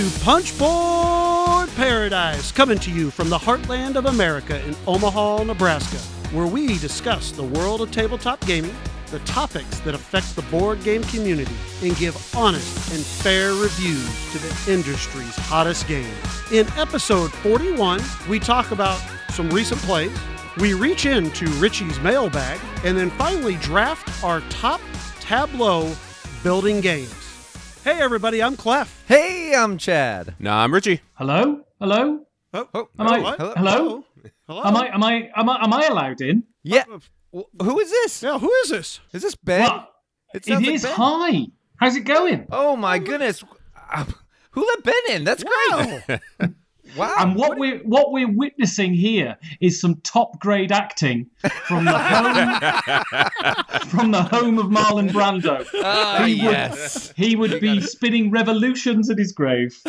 to Punchboard Paradise, coming to you from the heartland of America in Omaha, Nebraska, where we discuss the world of tabletop gaming, the topics that affect the board game community, and give honest and fair reviews to the industry's hottest games. In episode 41, we talk about some recent plays, we reach into Richie's mailbag, and then finally draft our top tableau building games. Hey everybody, I'm Clef. Hey, I'm Chad. No, I'm Richie. Hello? Hello? Oh, Oh, Am I- what? hello? Hello? Hello? Am I am I am I am I allowed in? Yeah. Oh, oh. W- Who is this? Yeah, who is this? Is this Ben? What? It It sounds like. Ben. Hi. How's it going? Oh my goodness. Who let Ben in? That's great. Wow. And what we're what we're witnessing here is some top grade acting from the home from the home of Marlon Brando. Ah, He would- yes. He would be spinning revolutions at his grave.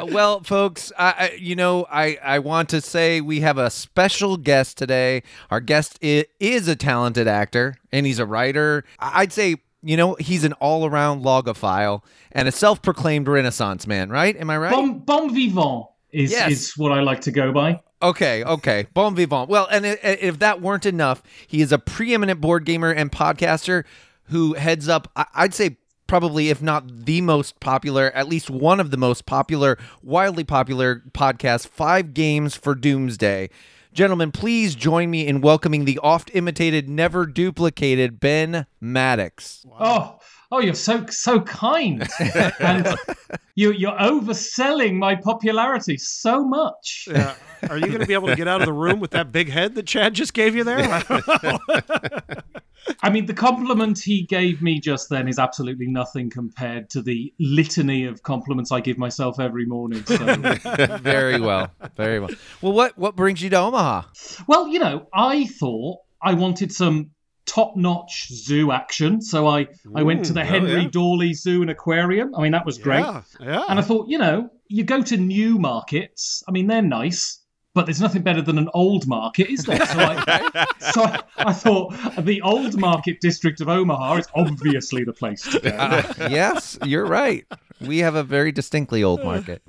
well, folks, I, I, you know, I, I want to say we have a special guest today. Our guest is, is a talented actor, and he's a writer. I'd say, you know, he's an all around logophile and a self proclaimed Renaissance man, right? Am I right? Bon, bon vivant is Yes. is what I like to go by. Okay, okay. Bon vivant. Well, and if that weren't enough, he is a preeminent board gamer and podcaster who heads up, I'd say, probably, if not the most popular, at least one of the most popular, wildly popular podcast, Five Games for Doomsday. Gentlemen, please join me in welcoming the oft imitated, never duplicated Ben Maddox. Oh, oh, you're so so kind, and you you're overselling my popularity so much. Yeah. Are you going to be able to get out of the room with that big head that Chad just gave you there? I. I mean, the compliment he gave me just then is absolutely nothing compared to the litany of compliments I give myself every morning. So, Very well, very well. Well, what what brings you to Omaha? well, you know, I thought I wanted some top-notch zoo action, so I I went to the Ooh, oh, Henry yeah. Doorly Zoo and Aquarium. I mean, that was great. Yeah, yeah. And I thought, you know, you go to new markets. I mean, they're nice, but there's nothing better than an old market, is there? So I, so I, I thought the old market district of Omaha is obviously the place to go. Uh, yes, you're right. We have a very distinctly old market.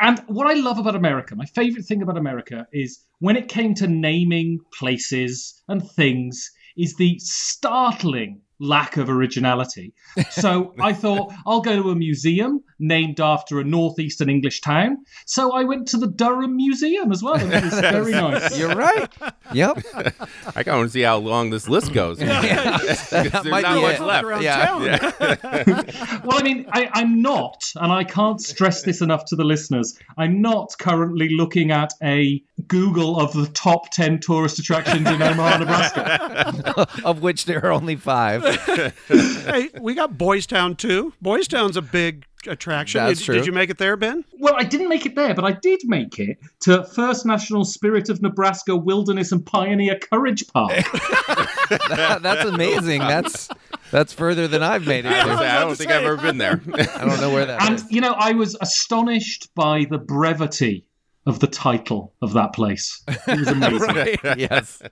And what I love about America, my favorite thing about America is when it came to naming places and things, is the startling lack of originality. So I thought I'll go to a museum named after a northeastern English town. So I went to the Durham Museum as well. and It was very nice. You're right. Yep. I kind of want see how long this list goes. That There's might not be much left. Around Yeah. Well, I mean, I, I'm not, and I can't stress this enough to the listeners. I'm not currently looking at a Google of the top 10 tourist attractions in Omaha, Nebraska. of which there are only five. Hey, we got Boys Town too. Boys Town's a big attraction. That's did, true. did you make it there, Ben? Well, I didn't make it there, but I did make it to First National Spirit of Nebraska Wilderness and Pioneer Courage Park. That- that's amazing. That's that's further than I've made it. I, was to. like, I don't think say. I've ever been there. I don't know where that and, is. you know, I was astonished by the brevity of the title of that place. It was amazing. Yes.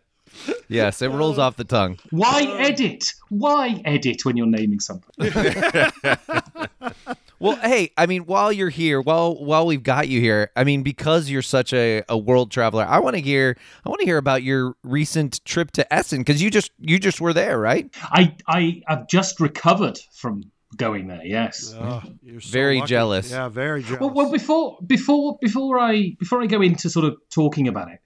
Yes, it rolls off the tongue. Why edit? Why edit when you're naming something? Well, hey, I mean, while you're here, while while we've got you here, I mean, because you're such a, a world traveler, I want to hear I want to hear about your recent trip to Essen because you just you just were there, right? I I have just recovered from going there. Yes. Oh, you're so Very lucky. jealous. Yeah, very jealous. Well, well, before before before I before I go into sort of talking about it,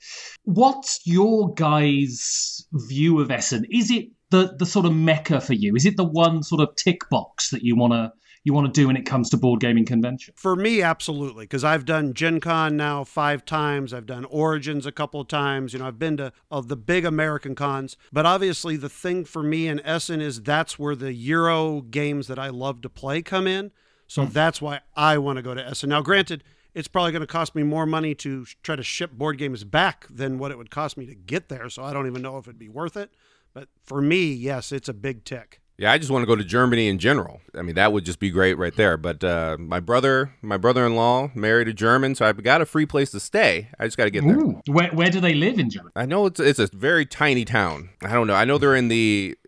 what's your guys' view of Essen? Is it the the sort of mecca for you? Is it the one sort of tick box that you wanna you want to do when it comes to board gaming convention? For me, absolutely, because I've done Gen Con now five times. I've done Origins a couple of times. You know, I've been to uh, the big American cons. But obviously, the thing for me in Essen is that's where the Euro games that I love to play come in. So that's why I want to go to Essen. Now, granted, it's probably going to cost me more money to try to ship board games back than what it would cost me to get there. So I don't even know if it'd be worth it. But for me, yes, it's a big tick. Yeah, I just want to go to Germany in general. I mean, that would just be great right there. But uh, my brother, my brother-in-law, married a German, so I've got a free place to stay. I just got to get there. Where where do they live in Germany? I know it's it's a very tiny town. I don't know. I know they're in the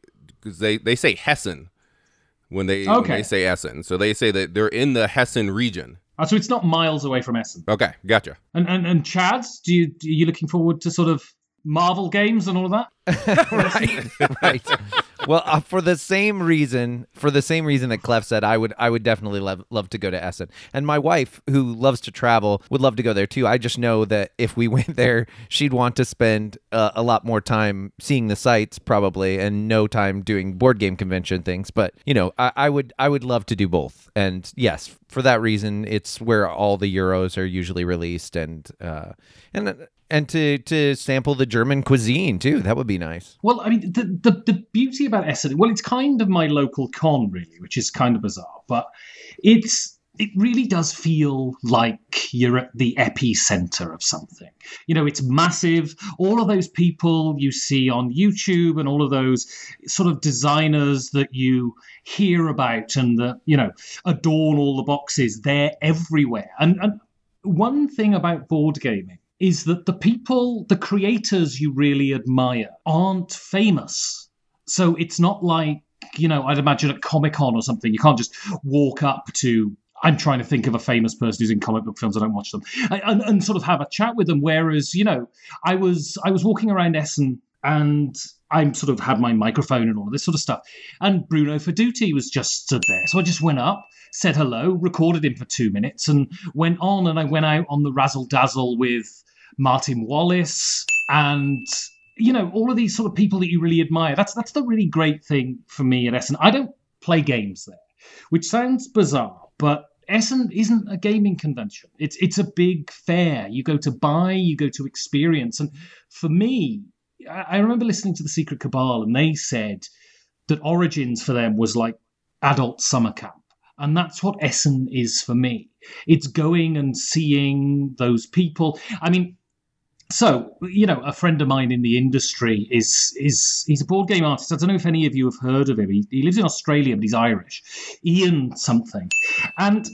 because they they say Hessen, when they when they say Essen. So they say that they're in the Hessen region. Uh, so it's not miles away from Essen. Okay, gotcha. And and and Chad, do you are you looking forward to sort of Marvel games and all of that? right, right. Well, uh, for the same reason, for the same reason that Clef said, I would, I would definitely love, love to go to Essen. And my wife, who loves to travel, would love to go there too. I just know that if we went there, she'd want to spend uh, a lot more time seeing the sights, probably, and no time doing board game convention things. But you know, I, I would, I would love to do both. And yes, for that reason, it's where all the euros are usually released, and uh, and and to to sample the German cuisine too. That would be nice. Well, I mean, the, the the beauty about Essen, well, it's kind of my local con, really, which is kind of bizarre, but it's it really does feel like you're at the epicenter of something. You know, it's massive. All of those people you see on YouTube and all of those sort of designers that you hear about and that, you know, adorn all the boxes, they're everywhere. And, and one thing about board gaming is that the people, the creators you really admire, aren't famous. So it's not like, you know, I'd imagine at Comic Con or something, you can't just walk up to. I'm trying to think of a famous person who's in comic book films. I don't watch them, and, and sort of have a chat with them. Whereas, you know, I was I was walking around Essen and I'm sort of had my microphone and all this sort of stuff. And Bruno Faidutti was just stood there. So I just went up, said hello, recorded him for two minutes, and went on. And I went out on the razzle dazzle with Martin Wallace and you know all of these sort of people that you really admire. That's that's the really great thing for me at Essen. I don't play games there, which sounds bizarre, but Essen isn't a gaming convention. It's it's a big fair. You go to buy, you go to experience, and for me, I remember listening to the Secret Cabal, and they said that Origins for them was like adult summer camp. And that's what Essen is for me. It's going and seeing those people. I mean, so you know, a friend of mine in the industry is is he's a board game artist. I don't know if any of you have heard of him. He, he lives in Australia, but he's Irish. Ian something, and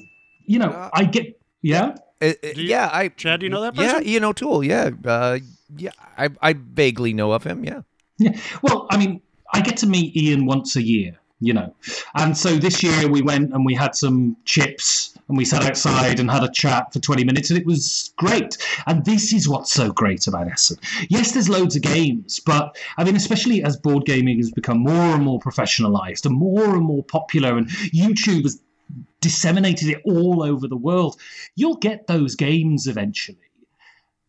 you know, Uh, I get yeah. Uh, uh, you- yeah, I Chad, do you know that Yeah, person? Ian O'Toole. Yeah, uh, yeah, I I vaguely know of him. Yeah, Yeah. Well, I mean, I get to meet Ian once a year, you know. And so this year we went and we had some chips and we sat outside and had a chat for 20 minutes and it was great. And this is what's so great about Essen. Yes, there's loads of games, but I mean, especially as board gaming has become more and more professionalized and more and more popular and YouTube has disseminated it all over the world, you'll get those games eventually.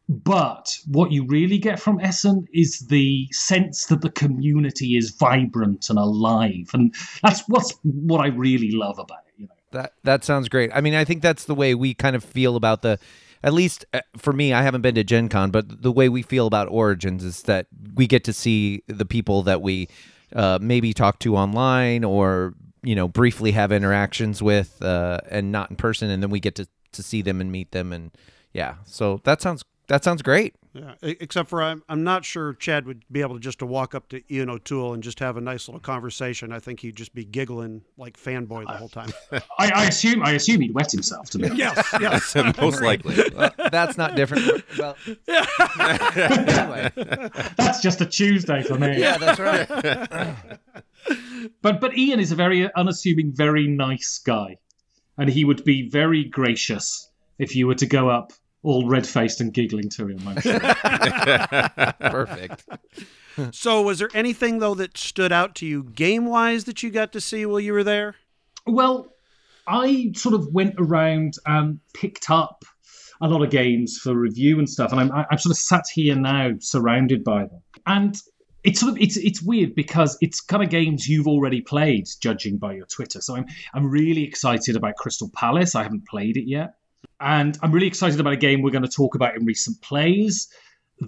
But what you really get from Essen is the sense that the community is vibrant and alive, and that's what's what I really love about it. You know, that that sounds great. I mean, I think that's the way we kind of feel about the. At least uh, for me, I haven't been to Gen Con, but the way we feel about Origins is that we get to see the people that we uh, maybe talk to online or you know briefly have interactions with, uh, and not in person, and then we get to to see them and meet them, and yeah. So that sounds that sounds great. Yeah, except for I'm, I'm not sure Chad would be able to just to walk up to Ian O'Toole and just have a nice little conversation. I think he'd just be giggling like fanboy the whole time. I, I assume I assume he'd wet himself to me. yes, yes. Most likely. Well, that's not different. Well, anyway, That's just a Tuesday for me. yeah, that's right. But but Ian is a very unassuming, very nice guy, and he would be very gracious if you were to go up all red faced and giggling to him. I'm sure. Perfect. So, was there anything though that stood out to you game wise that you got to see while you were there? Well, I sort of went around and picked up a lot of games for review and stuff, and I'm I'm sort of sat here now, surrounded by them, and it's sort of it's it's weird because it's kind of games you've already played, judging by your Twitter. So I'm I'm really excited about Crystal Palace. I haven't played it yet, and I'm really excited about a game we're going to talk about in recent plays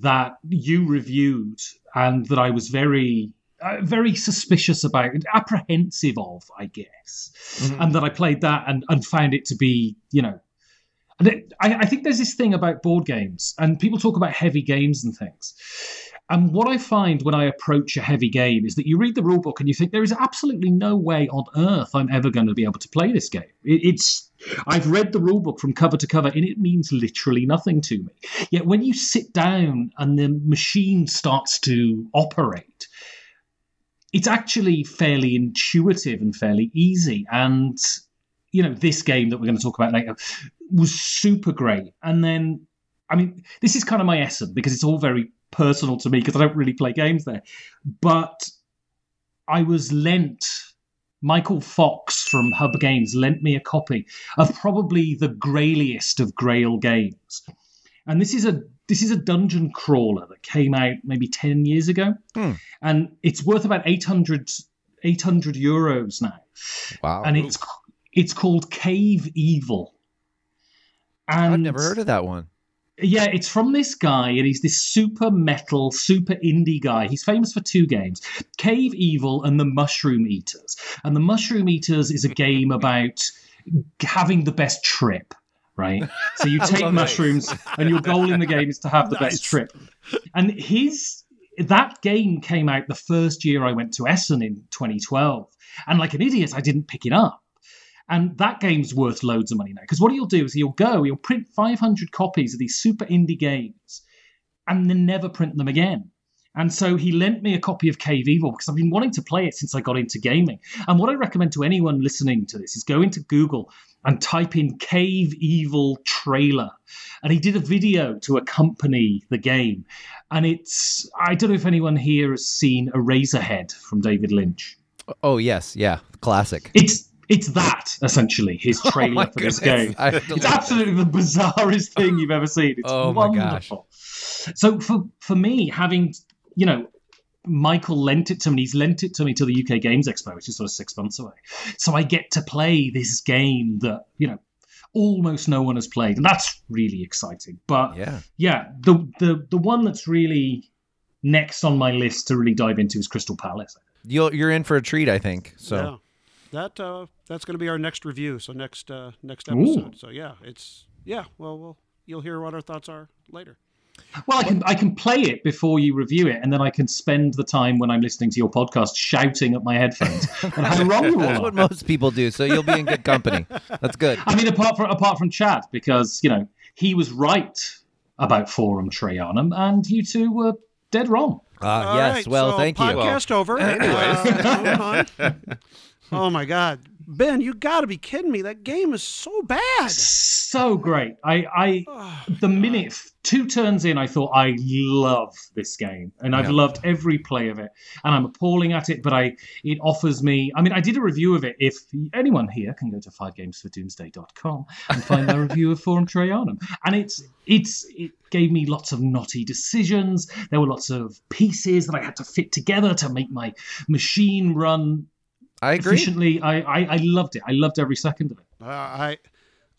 that you reviewed and that I was very uh, very suspicious about, apprehensive of, I guess, and that I played that and, and found it to be, you know, and it, I, I think there's this thing about board games, and people talk about heavy games and things. And what I find when I approach a heavy game is that you read the rule book and you think there is absolutely no way on earth I'm ever going to be able to play this game. It, it's I've read the rule book from cover to cover and it means literally nothing to me. Yet when you sit down and the machine starts to operate, it's actually fairly intuitive and fairly easy. And you know, this game that we're going to talk about later was super great. And then, I mean, this is kind of my essence because it's all very personal to me because I don't really play games there. But I was lent. Michael Fox from Hub Games lent me a copy of probably the grailiest of Grail games, and this is a this is a dungeon crawler that came out maybe ten years ago, Hmm. and it's worth about 800, 800 euros now Wow. and it's it's called Cave Evil. And I've never heard of that one. Yeah, it's from this guy, and he's this super metal, super indie guy. He's famous for two games: Cave Evil and the Mushroom Eaters. And the Mushroom Eaters is a game about having the best trip. Right, so you take mushrooms, and your goal in the game is to have the Nice. best trip. And his that game came out the first year I went to Essen in 2012, and like an idiot, I didn't pick it up. And that game's worth loads of money now. Because what he'll do is he'll go, he'll print 500 copies of these super indie games and then never print them again. And so he lent me a copy of Cave Evil because I've been wanting to play it since I got into gaming. And what I recommend to anyone listening to this is go into Google and type in Cave Evil trailer. And he did a video to accompany the game. And it's, I don't know if anyone here has seen Eraserhead from David Lynch. Oh yes, yeah, classic. It's it's that essentially his trailer Oh my for this game. I have to It's absolutely the bizarrest thing you've ever seen. It's Oh my gosh. wonderful. So for for me, having you know, Michael lent it to me. He's lent it to me to the UK Games Expo, which is sort of six months away. So I get to play this game that you know almost no one has played, and that's really exciting. But Yeah. yeah, the the the one that's really next on my list to really dive into is Crystal Palace. You'll, you're in for a treat, I think. So yeah. That uh, that's going to be our next review. So next uh, next Ooh. episode. So yeah, it's yeah. Well, well, you'll hear what our thoughts are later. Well, I can I can play it before you review it, and then I can spend the time when I'm listening to your podcast shouting at my headphones and how wrong you that's all what most people do. So you'll be in good company. That's good. I mean, apart from apart from Chad, because you know he was right about Forum Trajanum, and you two were dead wrong. Ah, All yes. right, well, so thank you. Podcast over. anyways. Uh, moving on. oh my God, Ben, you got to be kidding me! That game is so bad. So great. I I the minute two turns in, I thought I love this game, and I've Yeah. loved every play of it, and I'm appalling at it. But I, it offers me. I mean, I did a review of it. If anyone here can go to fivegamesfordoomsday.com and find our review of Forum Trajanum, and it's it's it gave me lots of knotty decisions. There were lots of pieces that I had to fit together to make my machine run I agree. efficiently. I, I I loved it. I loved every second of it. Uh, I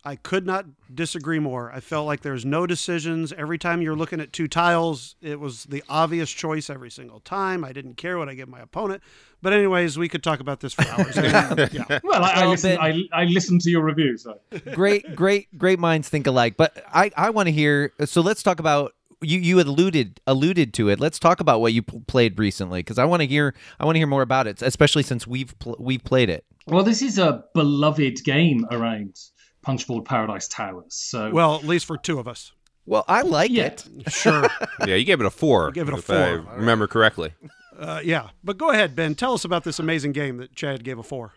I could not disagree more. I felt like there's no decisions. Every time you're looking at two tiles, it was the obvious choice every single time. I didn't care what I gave my opponent. But anyways, we could talk about this for hours. yeah. Well, I, I listened. I, I listened to your review, so. great, great, great minds think alike. But I, I want to hear. So let's talk about you. You alluded alluded to it. Let's talk about what you p- played recently because I want to hear. I want to hear more about it, especially since we've pl- we've played it. Well, this is a beloved game around Punchboard Paradise Towers. So, Well, at least for two of us. Well, I like Yeah. it. Sure. Yeah, you gave it a four. gave it a if I four. remember correctly. Uh, yeah. But go ahead, Ben. Tell us about this amazing game that Chad gave a four.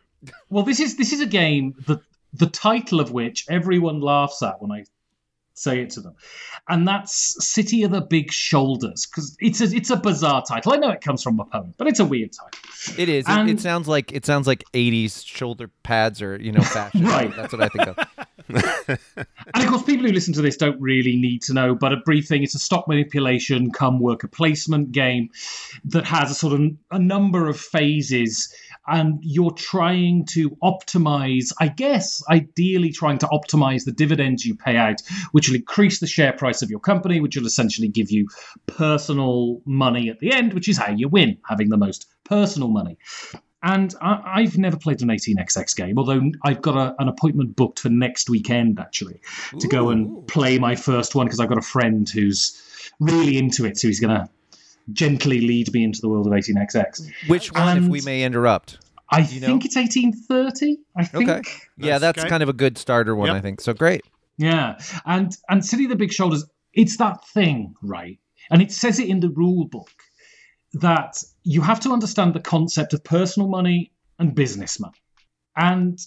well, this is this is a game that the title of which everyone laughs at when I say it to them, and that's City of the Big Shoulders because it's a it's a bizarre title. I know it comes from a poem, but it's a weird title. It is. It, And- it sounds like it sounds like '80s shoulder pads or you know fashion. Right. That's what I think of. And of course, people who listen to this don't really need to know, but a brief thing it's a stock manipulation come worker placement game that has a sort of a number of phases. And you're trying to optimize, I guess, ideally trying to optimize the dividends you pay out, which will increase the share price of your company, which will essentially give you personal money at the end, which is how you win, having the most personal money. And I, I've never played an 18xx game, although I've got a, an appointment booked for next weekend actually to go and play my first one because I've got a friend who's really into it, so he's going to gently lead me into the world of 18xx. Which one, if we may interrupt? I you know? think it's 1830. I think. Okay. Yeah, That's that's okay. kind of a good starter one, Yep. I think. So great. Yeah, and and City of the Big Shoulders, it's that thing, right? And it says it in the rule book that you have to understand the concept of personal money and business money. And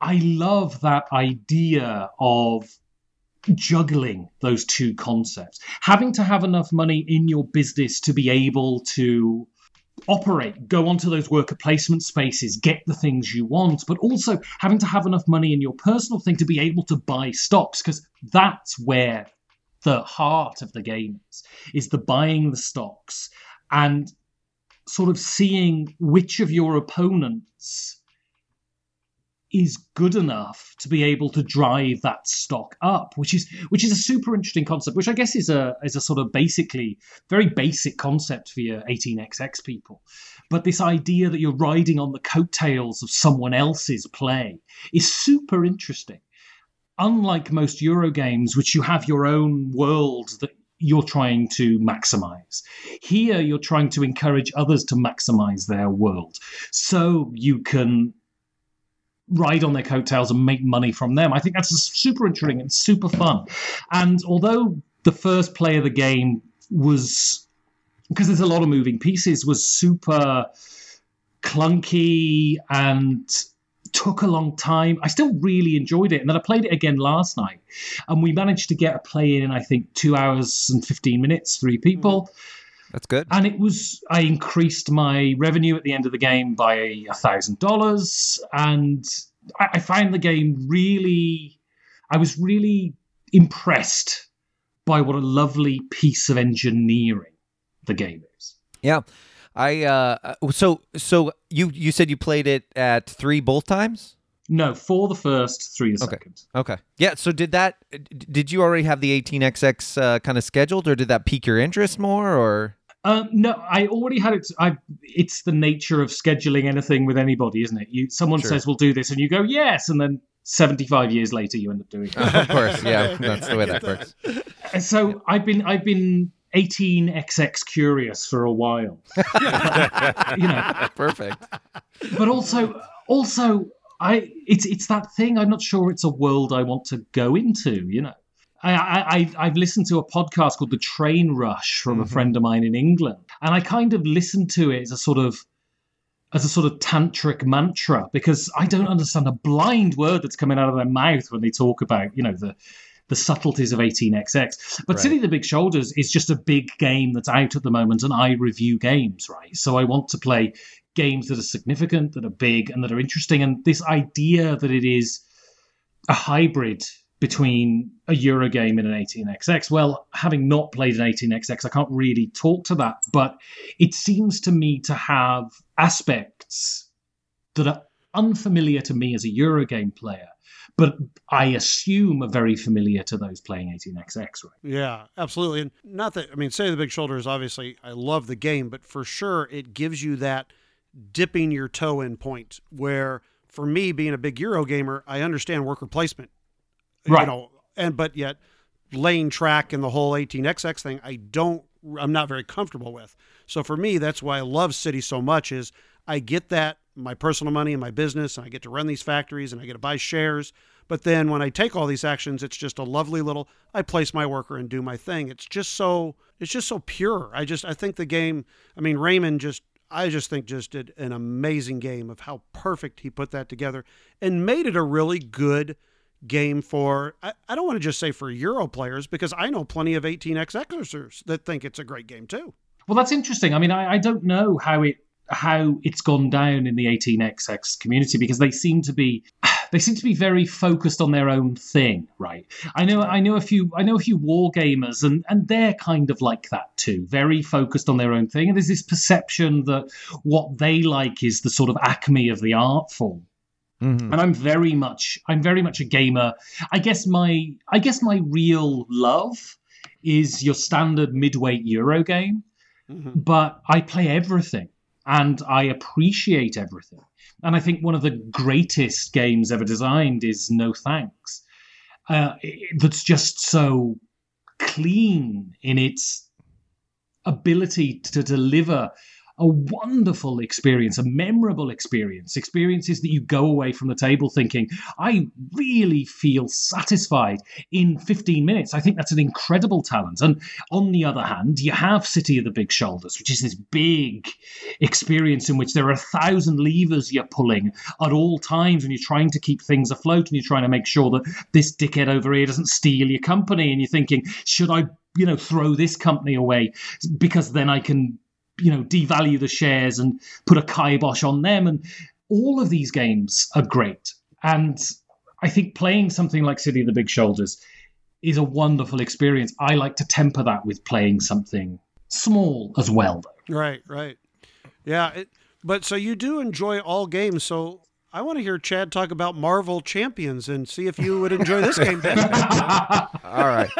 I love that idea of juggling those two concepts. Having to have enough money in your business to be able to operate, go onto those worker placement spaces, get the things you want, but also having to have enough money in your personal thing to be able to buy stocks, because that's where the heart of the game is, is the buying the stocks and sort of seeing which of your opponents is good enough to be able to drive that stock up, which is which is a super interesting concept, which I guess is a is a sort of basically very basic concept for your 18xx people. But this idea that you're riding on the coattails of someone else's play is super interesting. Unlike most Euro games, which you have your own world that you're trying to maximize. Here, you're trying to encourage others to maximize their world. So you can ride on their coattails and make money from them. I think that's super interesting and super fun. And although the first play of the game was because there's a lot of moving pieces was super clunky and took a long time. I still really enjoyed it. And then I played it again last night. And we managed to get a play in, I think, two hours and 15 minutes, three people. Mm. That's good. And it was I increased my revenue at the end of the game by a thousand dollars, and I, I found the game really. I was really impressed by what a lovely piece of engineering the game is. Yeah. I uh so so you you said you played it at 3 both times? No, for the first, three the okay. second. Okay. Yeah. So did that? Did you already have the 18xx uh, kind of scheduled, or did that pique your interest more, or? Um, no, I already had it. I. It's the nature of scheduling anything with anybody, isn't it? You someone sure. says we'll do this, and you go yes, and then 75 years later you end up doing it. of course, yeah, that's the way that works. So I've been I've been 18xx curious for a while. you know, perfect. But also, also, I it's it's that thing. I'm not sure it's a world I want to go into. You know. I, I, have listened to a podcast called The Train Rush from mm-hmm. a friend of mine in England, and I kind of listened to it as a sort of as a sort of tantric mantra because I don't understand a blind word that's coming out of their mouth when they talk about you know the the subtleties of 18xx. But right. City of the Big Shoulders is just a big game that's out at the moment, and I review games, right? So I want to play games that are significant, that are big, and that are interesting. And this idea that it is a hybrid between a Euro game and an 18xx. Well, having not played an 18xx, I can't really talk to that, but it seems to me to have aspects that are unfamiliar to me as a Euro game player, but I assume are very familiar to those playing 18xx, right? Yeah, absolutely. And not that, I mean, Say the Big Shoulders, obviously, I love the game, but for sure it gives you that dipping your toe in point where for me being a big Euro gamer, I understand worker placement right. you know, and but yet lane track and the whole 18xx thing, I don't, I'm not very comfortable with. So for me, that's why I love City so much is I get that my personal money and my business, and I get to run these factories and I get to buy shares. But then when I take all these actions, it's just a lovely little. I place my worker and do my thing. It's just so. It's just so pure. I just. I think the game. I mean, Raymond just. I just think just did an amazing game of how perfect he put that together and made it a really good game for I, I don't want to just say for Euro players because I know plenty of 18xxers that think it's a great game too. Well, that's interesting. I mean, I, I don't know how it how it's gone down in the 18xx community because they seem to be they seem to be very focused on their own thing right i know i know a few i know a few war gamers and and they're kind of like that too very focused on their own thing and there's this perception that what they like is the sort of acme of the art form Mm-hmm. And I'm very much I'm very much a gamer. I guess my I guess my real love is your standard midweight Euro game. Mm-hmm. But I play everything and I appreciate everything. And I think one of the greatest games ever designed is No Thanks. Uh, that's just so clean in its ability to deliver a wonderful experience, a memorable experience, experiences that you go away from the table thinking, I really feel satisfied in 15 minutes. I think that's an incredible talent. And on the other hand, you have City of the Big Shoulders, which is this big experience in which there are a thousand levers you're pulling at all times when you're trying to keep things afloat and you're trying to make sure that this dickhead over here doesn't steal your company. And you're thinking, should I, you know, throw this company away because then I can you know devalue the shares and put a kibosh on them and all of these games are great and i think playing something like city of the big shoulders is a wonderful experience i like to temper that with playing something small as well though Right, right. Yeah, it, but so you do enjoy all games. So I want to hear Chad talk about Marvel Champions and see if you would enjoy this game, Ben. All right.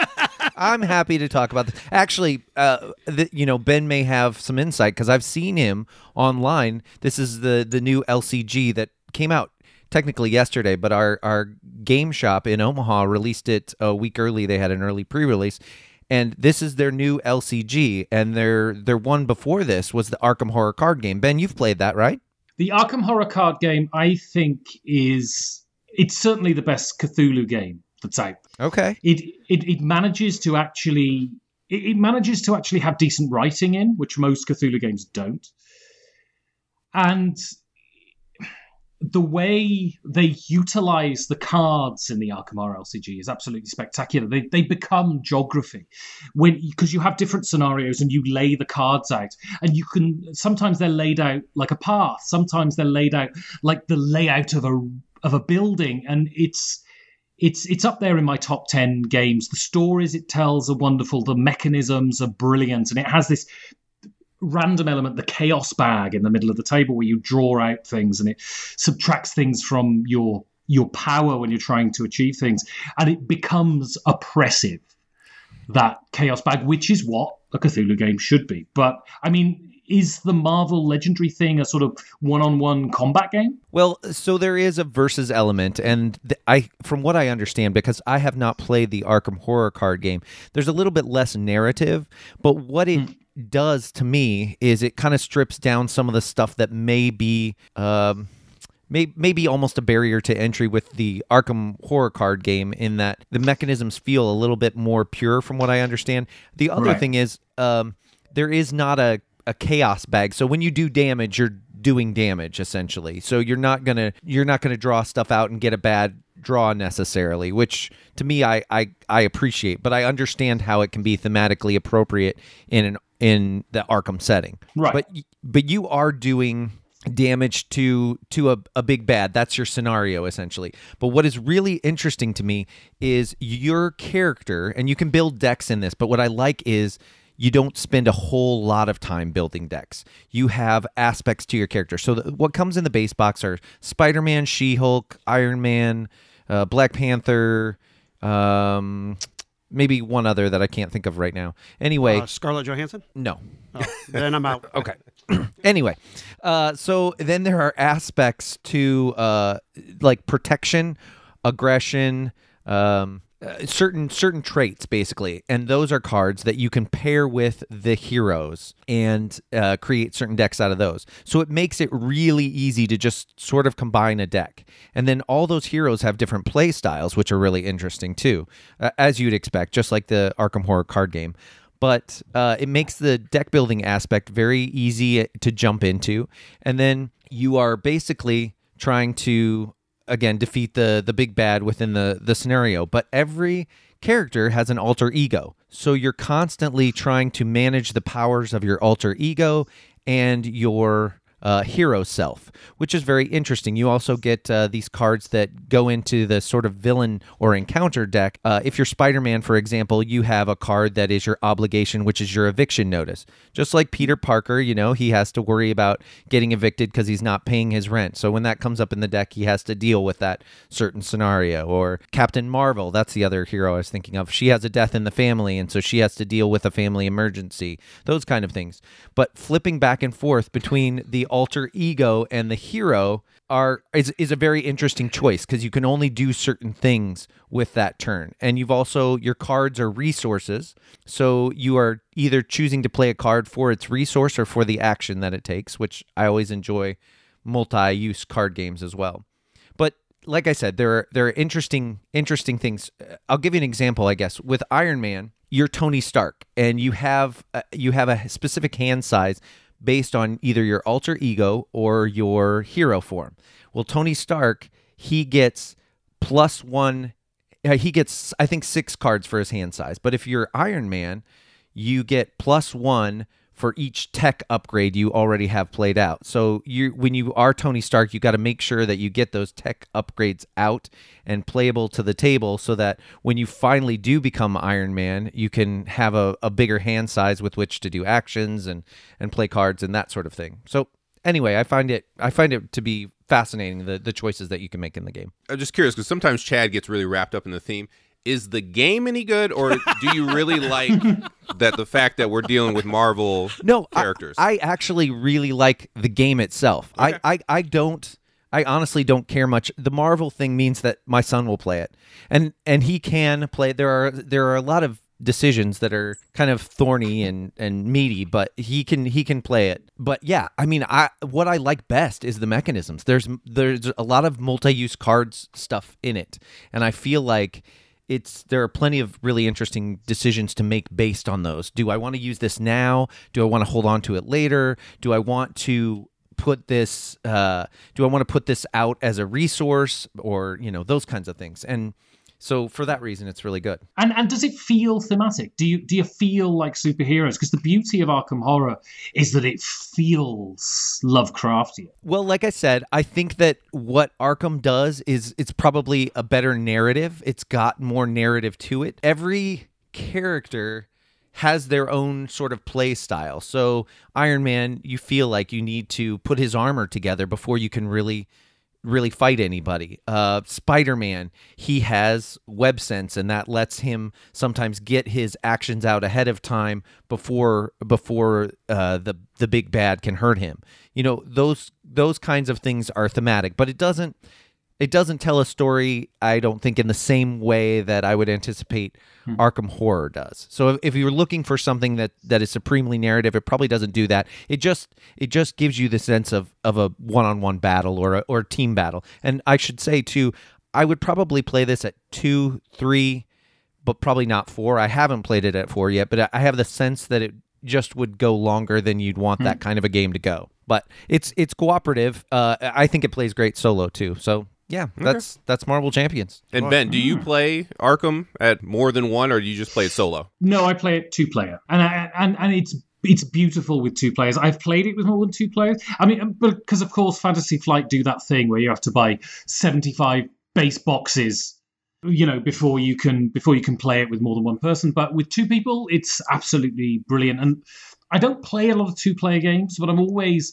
I'm happy to talk about this. Actually, uh, the, you know, Ben may have some insight because I've seen him online. This is the the new LCG that came out technically yesterday, but our our game shop in Omaha released it a week early. They had an early pre-release, and this is their new LCG. And their their one before this was the Arkham Horror card game. Ben, you've played that, right? the arkham horror card game i think is it's certainly the best cthulhu game that's out Okay. it it, it manages to actually it, it manages to actually have decent writing in, which most Cthulhu games don't. And the way they utilize the cards in the Arkham Horror LCG is absolutely spectacular. They they become geography when because you have different scenarios and you lay the cards out, and you can sometimes they're laid out like a path, sometimes they're laid out like the layout of a of a building, and it's it's it's up there in my top 10 games. The stories it tells are wonderful. The mechanisms are brilliant. And it has this random element the chaos bag in the middle of the table where you draw out things and it subtracts things from your your power when you're trying to achieve things. And it becomes oppressive that chaos bag which is what a cthulhu game should be. But i mean is the marvel legendary thing a sort of one-on-one combat game Well, so there is a versus element, and th- I, from what I understand, because I have not played the Arkham Horror card game, there's a little bit less narrative. But what it does to me is it kind of strips down some of the stuff that may be. Um, may, maybe almost a barrier to entry with the Arkham horror card game in that the mechanisms feel a little bit more pure from what I understand. The other Right. thing is um, there is not a, a chaos bag. So when you do damage, you're doing damage essentially. So you're not gonna you're not gonna draw stuff out and get a bad draw necessarily, which to me I I, I appreciate, but I understand how it can be thematically appropriate in an in the Arkham setting. Right. But but you are doing damage to to a, a big bad that's your scenario essentially but what is really interesting to me is your character and you can build decks in this but what i like is you don't spend a whole lot of time building decks you have aspects to your character so the, what comes in the base box are spider-man she-hulk iron man uh, black panther um maybe one other that i can't think of right now anyway Uh, Scarlett Johansson? no Oh, then I'm out. Okay. anyway, uh, so then there are aspects to uh, like protection, aggression, um, uh, certain certain traits basically, and those are cards that you can pair with the heroes and uh, create certain decks out of those. So it makes it really easy to just sort of combine a deck, and then all those heroes have different play styles, which are really interesting too, uh, as you'd expect, just like the Arkham Horror card game. But uh, it makes the deck building aspect very easy to jump into. And then you are basically trying to again defeat the the big bad within the the scenario. But every character has an alter ego. So you're constantly trying to manage the powers of your alter ego and your uh, hero self, which is very interesting. You also get uh, these cards that go into the sort of villain or encounter deck. Uh, if you're Spider Man, for example, you have a card that is your obligation, which is your eviction notice. Just like Peter Parker, you know, he has to worry about getting evicted because he's not paying his rent. So when that comes up in the deck, he has to deal with that certain scenario. Or Captain Marvel, that's the other hero I was thinking of. She has a death in the family, and so she has to deal with a family emergency, those kind of things. But flipping back and forth between the alter ego and the hero are is, is a very interesting choice because you can only do certain things with that turn. And you've also your cards are resources. So you are either choosing to play a card for its resource or for the action that it takes which i always enjoy multi-use card games as well. But like i said there are there are interesting interesting things. I'll give you an example i guess. With iron man you're tony stark and you have uh, you have a specific hand size based on either your alter ego or your hero form. Well, Tony Stark, he gets plus one. uh, He gets, I think, six cards for his hand size. But if you're Iron Man, you get plus one for each tech upgrade you already have played out. So you when you are Tony Stark, you got to make sure that you get those tech upgrades out and playable to the table so that when you finally do become Iron Man, you can have a, a bigger hand size with which to do actions and and play cards and that sort of thing. So anyway, I find it I find it to be fascinating the the choices that you can make in the game. I'm just curious because sometimes Chad gets really wrapped up in the theme. Is the game any good, or do you really like that the fact that we're dealing with Marvel no I- characters? I, actually really like the game itself. Okay. I, I I don't. I honestly don't care much. The Marvel thing means that my son will play it, and and he can play. There are there are a lot of decisions that are kind of thorny and and meaty, but he can he can play it. But yeah, I mean, I what I like best is the mechanisms. There's there's a lot of multi-use cards stuff in it, and I feel like it's there are plenty of really interesting decisions to make based on those. Do I want to use this now? Do I want to hold on to it later? Do I want to put this uh, do I want to put this out as a resource or you know those kinds of things and so for that reason it's really good And and does it feel thematic? Do you do you feel like superheroes? Because the beauty of Arkham Horror is that it feels Lovecraftian. Well, like I said, I think that what Arkham does is it's probably a better narrative. It's got more narrative to it. Every character has their own sort of play style. So, Iron Man, you feel like you need to put his armor together before you can really really fight anybody. Uh, Spider Man, he has web sense, and that lets him sometimes get his actions out ahead of time before before uh, the the big bad can hurt him. You know those those kinds of things are thematic, but it doesn't it doesn't tell a story. I don't think in the same way that I would anticipate Arkham Horror does. So if, if you're looking for something that that is supremely narrative, it probably doesn't do that. It just it just gives you the sense of of a one-on-one battle or a, or a team battle. And I should say too, I would probably play this at two, three, but probably not four. I haven't played it at four yet, but I have the sense that it just would go longer than you'd want that kind of a game to go. But it's it's cooperative. Uh, I think it plays great solo too. So yeah, that's that's Marvel Champions. and Ben, do you hmm. play Arkham at more than one, or do you just play it solo? No, I play it two player, and I, and and it's it's beautiful with two players. I've played it with more than two players. I mean, um, but because of course, Fantasy Flight do that thing where you have to buy seventy five base boxes, you know, before you can before you can play it with more than one person. But with two people, it's absolutely brilliant. And I don't play a lot of two player games, but I'm always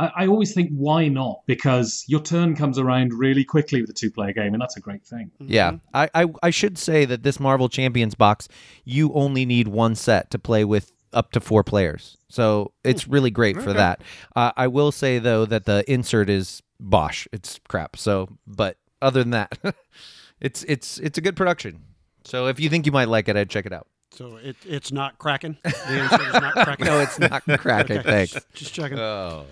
I, I always think why not because your turn comes around really quickly with a two player game, and that's a great thing. Yeah, I, I I should say that this Marvel Champions box, you only need one set to play with up to four players. So it's really great for that. Uh, I will say though that the insert is bosh. It's crap. So, but other than that, it's it's it's a good production. So if you think you might like it, I'd check it out. So it, it's not cracking. The answer is not cracking. No, it's not cracking. Okay. Thanks. Just checking. Oh,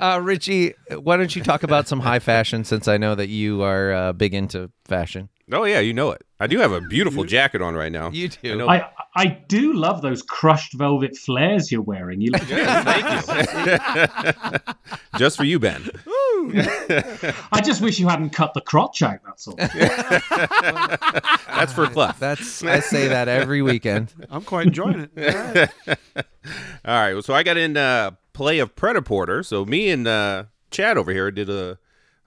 uh, Richie, why don't you talk about some high fashion? Since I know that you are uh, big into fashion. Oh yeah, you know it. I do have a beautiful jacket on right now. You do. I. I I do love those crushed velvet flares you're wearing. You look Thank you. Just for you, Ben. I just wish you hadn't cut the crotch out. That's all. That's for Clef. That's I say that every weekend. I'm quite enjoying it. All right. All right. Well, so I got in uh, play of Prêt-à-Porter. So me and uh, Chad over here did a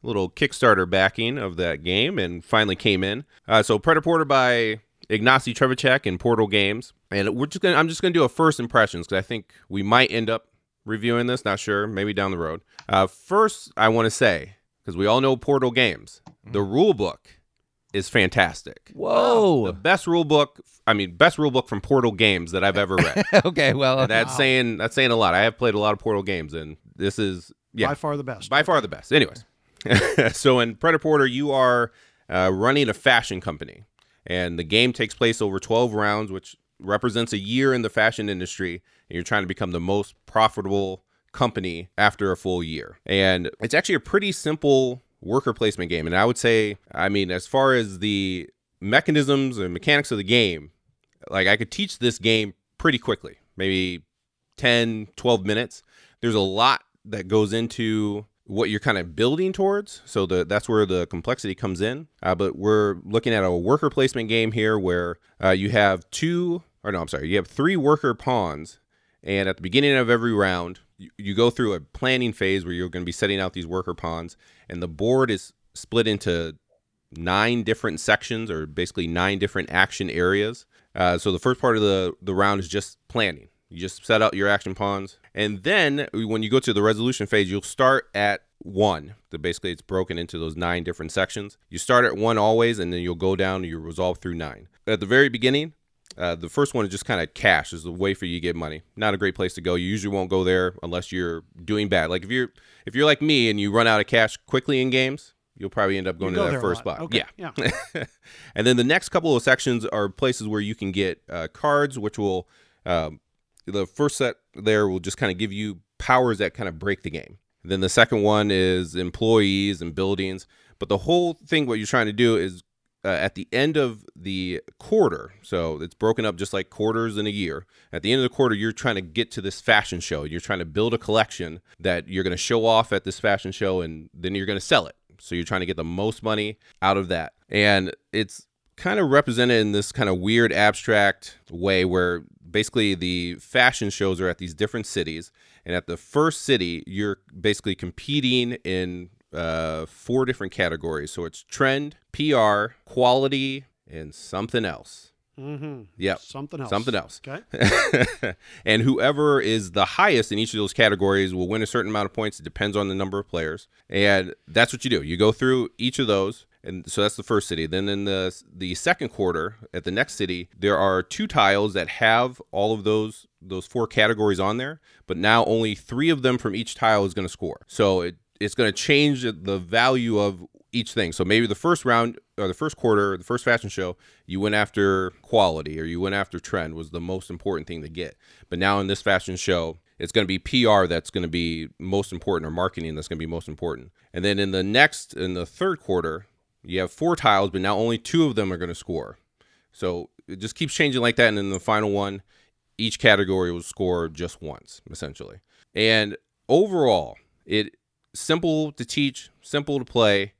little Kickstarter backing of that game and finally came in. Uh, so Prêt-à-Porter by Ignacy Trzewiczek and Portal Games, and we're just gonna I'm just gonna do a first impressions because I think we might end up reviewing this. Not sure. Maybe down the road. Uh, first, I want to say because we all know Portal Games, the rule book is fantastic. Whoa. The best rule book. I mean, best rule book from Portal Games that I've ever read. okay, well, And that's saying that's saying a lot. I have played a lot of Portal games, and this is Yeah. by far the best. By far the best. Anyways, so in Prêt-à-Porter, you are uh, running a fashion company, and the game takes place over 12 rounds, which represents a year in the fashion industry, and you're trying to become the most profitable company after a full year. And it's actually a pretty simple worker placement game. And I would say, I mean, as far as the mechanisms and mechanics of the game, like I could teach this game pretty quickly, maybe 10, 12 minutes. There's a lot that goes into what you're kind of building towards. So the, that's where the complexity comes in. Uh, but we're looking at a worker placement game here where uh, you have two, or no, I'm sorry, you have three worker pawns. And at the beginning of every round, you, you go through a planning phase where you're going to be setting out these worker pawns. And the board is split into nine different sections or basically nine different action areas. Uh, so the first part of the, the round is just planning. You just set out your action pawns. And then when you go to the resolution phase, you'll start at one. So basically, it's broken into those nine different sections. You start at one always, and then you'll go down and you resolve through nine. At the very beginning, uh, the first one is just kind of cash is the way for you to get money. Not a great place to go. You usually won't go there unless you're doing bad. Like if you're if you're like me and you run out of cash quickly in games, you'll probably end up going go to that first spot. Okay, Yeah. yeah. and then the next couple of sections are places where you can get uh, cards, which will um, the first set there will just kind of give you powers that kind of break the game. Then the second one is employees and buildings. But the whole thing, what you're trying to do is uh, at the end of the quarter, so it's broken up just like quarters in a year. At the end of the quarter, you're trying to get to this fashion show. You're trying to build a collection that you're going to show off at this fashion show, and then you're going to sell it. So you're trying to get the most money out of that. And it's kind of represented in this kind of weird abstract way where basically the fashion shows are at these different cities. And at the first city, you're basically competing in uh, four different categories. So it's trend, PR, quality, and something else. Mm-hmm. Yep. Something else. Something else. Okay. and whoever is the highest in each of those categories will win a certain amount of points. It depends on the number of players. And that's what you do. You go through each of those. And so that's the first city. Then in the the second quarter at the next city, there are two tiles that have all of those those four categories on there, but now only 3 of them from each tile is going to score. So it it's going to change the value of each thing. So maybe the first round or the first quarter, the first fashion show, you went after quality or you went after trend was the most important thing to get. But now in this fashion show, it's going to be PR that's going to be most important or marketing that's going to be most important. And then in the next in the third quarter, you have four tiles, but now only two of them are going to score. So it just keeps changing like that. And in the final one, each category will score just once, essentially. And overall, it simple to teach, simple to play.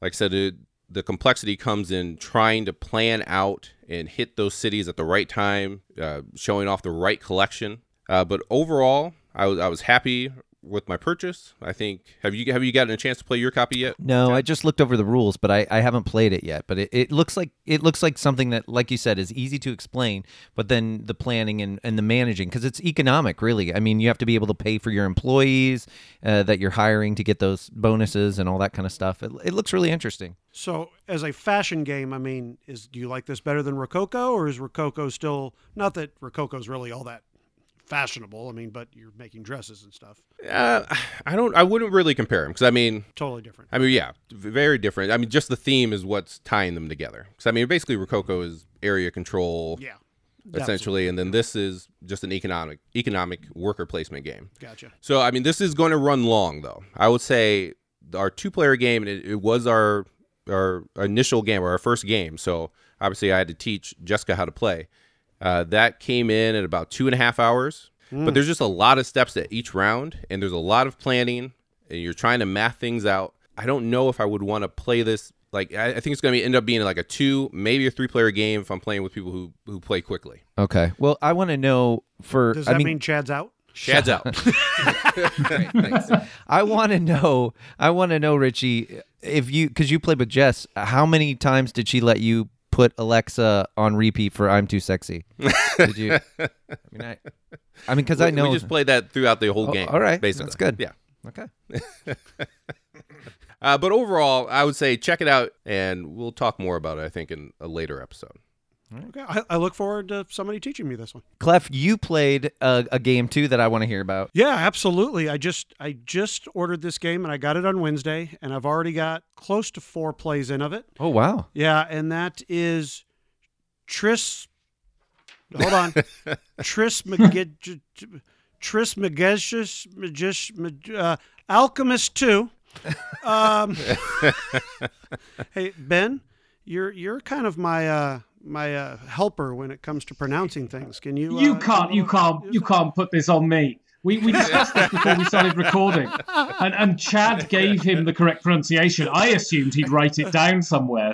Like I said, it, the complexity comes in trying to plan out and hit those cities at the right time, uh, showing off the right collection. Uh, but overall, I was I was happy with my purchase. I think have you have you gotten a chance to play your copy yet? No, I just looked over the rules, but I, I haven't played it yet. But it, it looks like it looks like something that, like you said, is easy to explain. But then the planning and, and the managing, because it's economic, really. I mean, you have to be able to pay for your employees uh, that you're hiring to get those bonuses and all that kind of stuff. It, it looks really interesting. So, as a fashion game, I mean, is do you like this better than Rococo, or is Rococo still not that Rococo's really all that fashionable? I mean, but you're making dresses and stuff. Uh, I don't. I wouldn't really compare them because I mean, Totally different. I mean, yeah, very different. I mean, just the theme is what's tying them together. Because I mean, basically, Rococo is area control, Yeah. essentially, and then this is just an economic economic worker placement game. Gotcha. So I mean, this is going to run long though. I would say our two player game, and it, it was our our initial game or our first game. So obviously, I had to teach Jessica how to play. Uh, that came in at about two and a half hours. But there's just a lot of steps at each round, and there's a lot of planning, and you're trying to math things out. I don't know if I would want to play this. Like, I, I think it's going to end up being like a two, maybe a three player game if I'm playing with people who who play quickly. Okay. Well, I want to know for. Does I that mean, mean Chad's out? Shad's out. Great, thanks. I want to know. I want to know, Richie, if you because you played with Jess. How many times did she let you put Alexa on repeat for "I'm Too Sexy"? Did you? I mean, I, I mean, because I know. we just played that throughout the whole Oh, game. all right, basically. that's good. Yeah. okay. Uh, but overall, I would say check it out, and we'll talk more about it. I think in a later episode. Okay, I, I look forward to somebody teaching me this one. Clef, you played a, a game too that I want to hear about. Yeah, absolutely. I just I just ordered this game and I got it on Wednesday, and I've already got close to four plays in of it. Oh wow! Yeah, and that is Tris. Hold on, Tris McGid, Tris Magicius, Magis, Mag- uh, Alchemist Two. Um, hey Ben, you're you're kind of my uh, my uh, helper when it comes to pronouncing things. Can you? You uh, can't, you can't, you can't put this on me. We, we discussed this before we started recording, and, and Chad gave him the correct pronunciation. I assumed he'd write it down somewhere,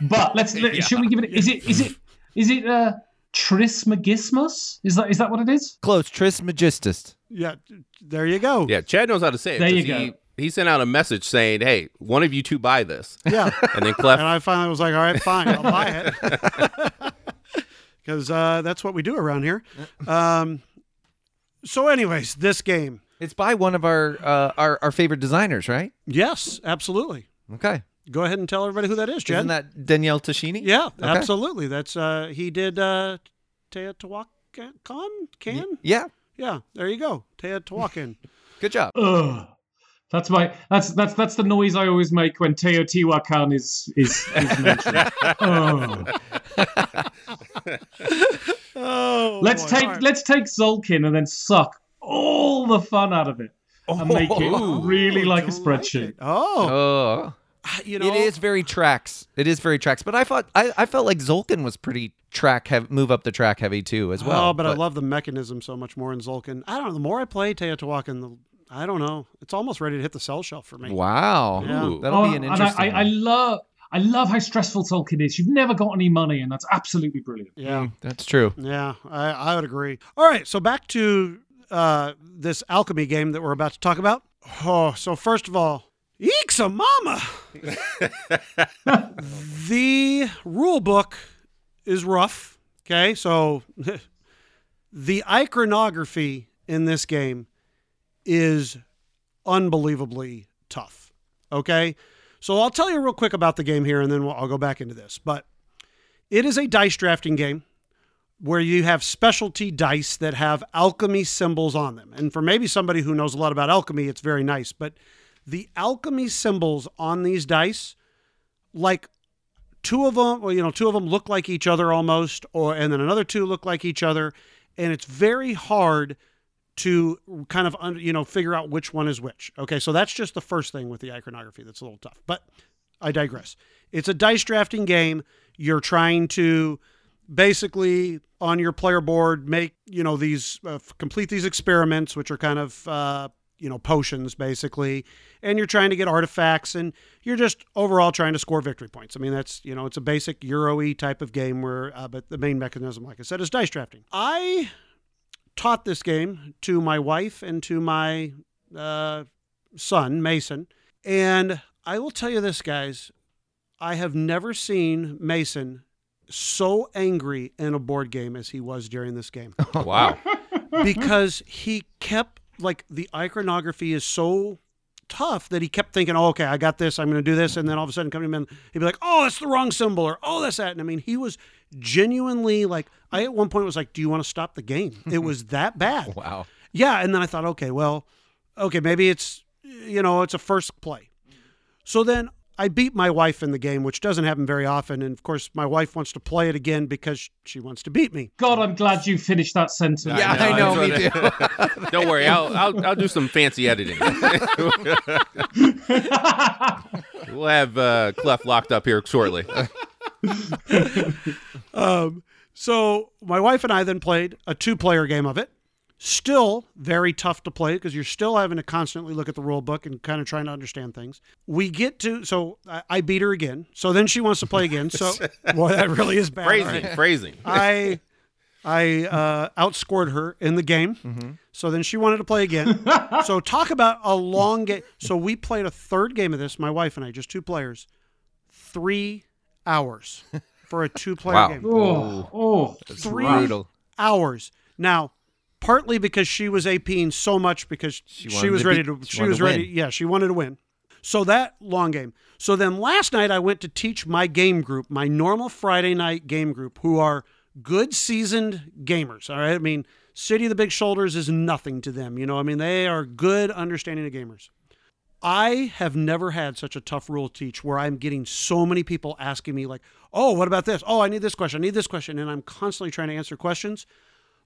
but let's. Let, Should we give it? Is it? Is it? Is it? Uh, Trismegismus? Is that? Is that what it is? Close, Trismegistus. Yeah, there you go. Yeah, Chad knows how to say it. There 'cause you he, go. He sent out a message saying, "Hey, one of you two buy this," Yeah. and then Clef and I finally was like, all right, fine, I'll buy it. Because uh, that's what we do around here. Um, so, anyways, this game. It's by one of our uh, our our favorite designers, right? Yes, absolutely. Okay. Go ahead and tell everybody who that is, Jen. Isn't that Daniele Tascini? yeah, Okay. absolutely. That's uh, he did uh, Teotihuacan? Can? Yeah. Yeah, there you go. Teotihuacan. Good job. Ugh. That's my. That's that's that's the noise I always make when Teotihuacan is is, is mentioned. Ugh. oh, oh Let's take All right. let's take Tzolk'in and then suck all the fun out of it and oh. make it really oh, like a Don't like spreadsheet. Oh, Oh. Ah, you know, it is very tracks. It is very tracks. But I thought I, I felt like Tzolk'in was pretty track heavy, move up the track heavy too as well. oh, but, I love the mechanism so much more in Tzolk'in. I don't know. The more I play Teotihuacan, the I don't know. It's almost ready to hit the cell shelf for me. Wow, Yeah. Ooh. that'll be Oh, an and interesting. I, I, I love I love how stressful Tzolk'in is. You've never got any money, and that's absolutely brilliant. Yeah. That's true. Yeah, I, I would agree. All right, so back to uh, this alchemy game that we're about to talk about. Oh, so first of all, Eeksa Mama! the rule book is rough. Okay, so the iconography in this game is unbelievably tough. Okay, so I'll tell you real quick about the game here, and then we'll, I'll go back into this. But it is a dice drafting game where you have specialty dice that have alchemy symbols on them. And for maybe somebody who knows a lot about alchemy, it's very nice. But the alchemy symbols on these dice, like two of them, well, you know, two of them look like each other almost, or and then another two look like each other, and it's very hard to kind of you know figure out which one is which. Okay, so that's just the first thing with the iconography that's a little tough. But I digress. It's a dice drafting game. You're trying to basically on your player board make you know these uh, complete these experiments which are kind of uh, you know potions basically and you're trying to get artifacts and you're just overall trying to score victory points i mean that's you know it's a basic euro-y type of game where uh, but the main mechanism like i said is dice drafting i taught this game to my wife and to my uh, son mason. And i will tell you this guys. I have never seen mason so angry in a board game as he was during this game. Wow. because he kept like the iconography is so tough that he kept thinking, "Oh, okay, I got this. I'm going to do this," and then all of a sudden, coming in, he'd be like, "Oh, that's the wrong symbol," or "Oh, that's that." And I mean, he was genuinely like, I at one point was like, "Do you want to stop the game?" It was that bad. Wow. Yeah, and then I thought, okay, well, okay, maybe it's you know, it's a first play. So then I beat my wife in the game, which doesn't happen very often, and of course, my wife wants to play it again because she wants to beat me. God, I'm glad you finished that sentence. Yeah, I know, me that's too. Don't worry, I'll, I'll I'll do some fancy editing. we'll have uh, Clef locked up here shortly. Um, so my wife and I then played a two-player game of it. Still very tough to play because you're still having to constantly look at the rule book and kind of trying to understand things. We get to so I, I beat her again. So then she wants to play again. So boy, that really is bad. Phrasing, right. phrasing. I I uh, outscored her in the game. So then she wanted to play again. so talk about a long game. So we played a third game of this, my wife and I, just two players, three hours for a two-player Wow. game Oh, oh. three brutal. hours. Now, partly because she was APing so much because she, wanted was to ready to she she, was to ready win. yeah, she wanted to win. So that long game. So then last night I went to teach my game group, my normal Friday night game group, who are good seasoned gamers. All right. I mean, City of the Big Shoulders is nothing to them. You know, I mean, they are good understanding of gamers. I have never had such a tough rule to teach where I'm getting so many people asking me, like, oh, what about this? Oh, I need this question. I need this question. And I'm constantly trying to answer questions.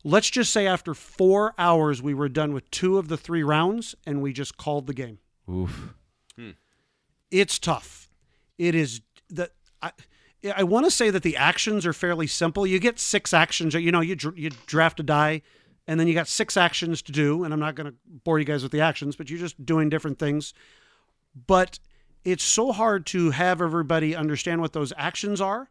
Let's just say after four hours, we were done with two of the three rounds and we just called the game. Oof. Hmm. It's tough. It is that I, I want to say that the actions are fairly simple. You get six actions. You know, you you draft a die, and then you got six actions to do. And I'm not going to bore you guys with the actions, but you're just doing different things. But it's so hard to have everybody understand what those actions are,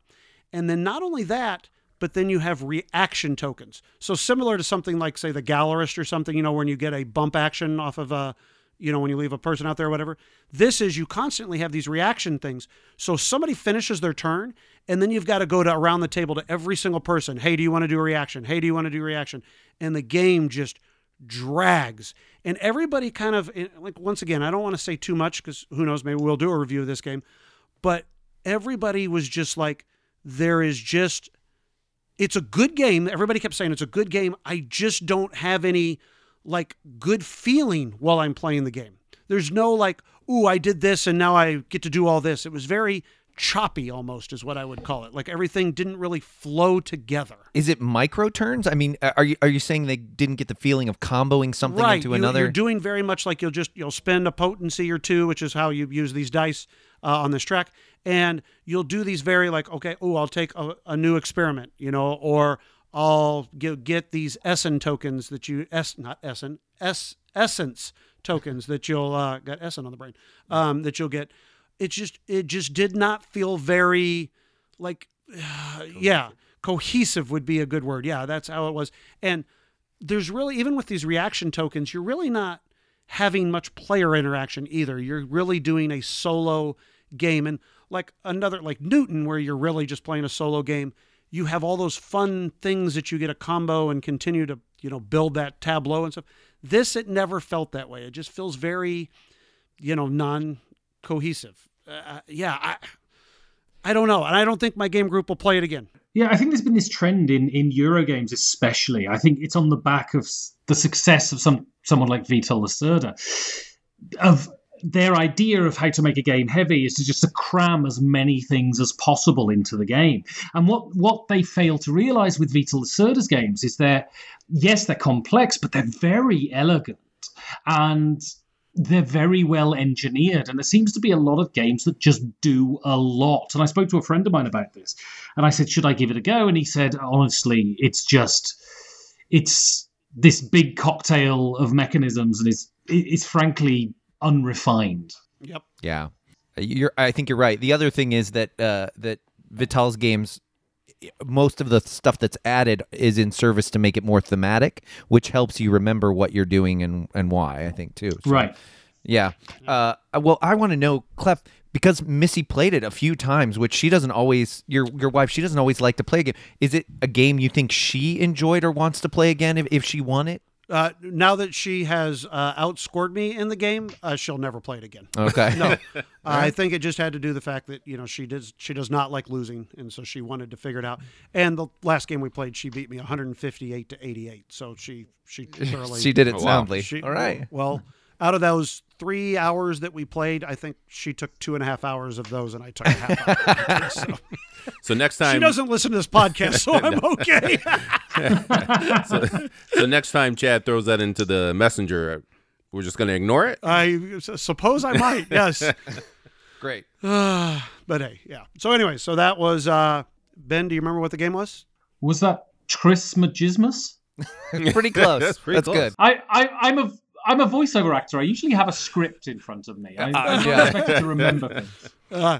and then not only that, but then you have reaction tokens. So similar to something like say the gallerist or something, you know, when you get a bump action off of a you know, when you leave a person out there or whatever. This is you constantly have these reaction things. So somebody finishes their turn, and then you've got to go to around the table to every single person. Hey, do you want to do a reaction? Hey, do you want to do a reaction? And the game just drags. And everybody kind of eh, like once again, I don't want to say too much because who knows, maybe we'll do a review of this game. But everybody was just like, there is just it's a good game. Everybody kept saying it's a good game. I just don't have any like good feeling while I'm playing the game. There's no like, ooh, I did this and now I get to do all this. It was very choppy almost is what I would call it. Like everything didn't really flow together. Is it micro turns? I mean, are you are you saying they didn't get the feeling of comboing something right. into you, another? You're doing very much like you'll just you'll spend a potency or two, which is how you use these dice uh, on this track, and you'll do these very like, okay, oh, I'll take a, a new experiment, you know, or I'll get, get these Essen tokens that you S not Essen S essence tokens that you'll uh, got Essen on the brain um, that you'll get. It just it just did not feel very like uh, yeah cohesive would be a good word. Yeah, that's how it was. And there's really even with these reaction tokens, you're really not having much player interaction either. You're really doing a solo game and like another like Newton where you're really just playing a solo game you have all those fun things that you get a combo and continue to you know build that tableau and stuff. This it never felt that way. It just feels very you know non cohesive uh, yeah i i don't know and i don't think my game group will play it again Yeah, I think there's been this trend in in Eurogames, especially. I think it's on the back of the success of some someone like Vital Lacerda, of their idea of how to make a game heavy is to just to cram as many things as possible into the game. And what what they fail to realize with Vital Lacerda's games is they're yes they're complex, but they're very elegant and they're very well engineered and there seems to be a lot of games that just do a lot and i spoke to a friend of mine about this and i said should i give it a go and he said honestly it's just it's this big cocktail of mechanisms and it's it's frankly unrefined yep Yeah, you're. I think you're right. The other thing is that uh, that Vital's games, most of the stuff that's added is in service to make it more thematic, which helps you remember what you're doing and and why. I think too. So, right Yeah. Uh, well, I want to know, Clef, because Missy played it a few times, which she doesn't always. Your your wife, she doesn't always like to play a game. Is it a game you think she enjoyed or wants to play again if, if she won it? Uh, now that she has uh, outscored me in the game uh, she'll never play it again Okay. no i think it just had to do the fact that you know she does she does not like losing and so she wanted to figure it out and the last game we played she beat me 158 to 88 so she she thoroughly she did it Oh, soundly. She- All right. Well, out of those three hours that we played, I think she took two and a half hours of those, and I took a half hour. so, So next time, she doesn't listen to this podcast, so I'm okay. so, so next time Chad throws that into the messenger, we're just gonna ignore it. I suppose I might. Yes. Great. but hey, yeah. So anyway, so that was uh, Ben. Do you remember what the game was? was that Trismegismus? Pretty close. That's That's, pretty close. good. I, I i'm a I'm a voiceover actor. I usually have a script in front of me. I, I'm not yeah. expected to remember things. Uh,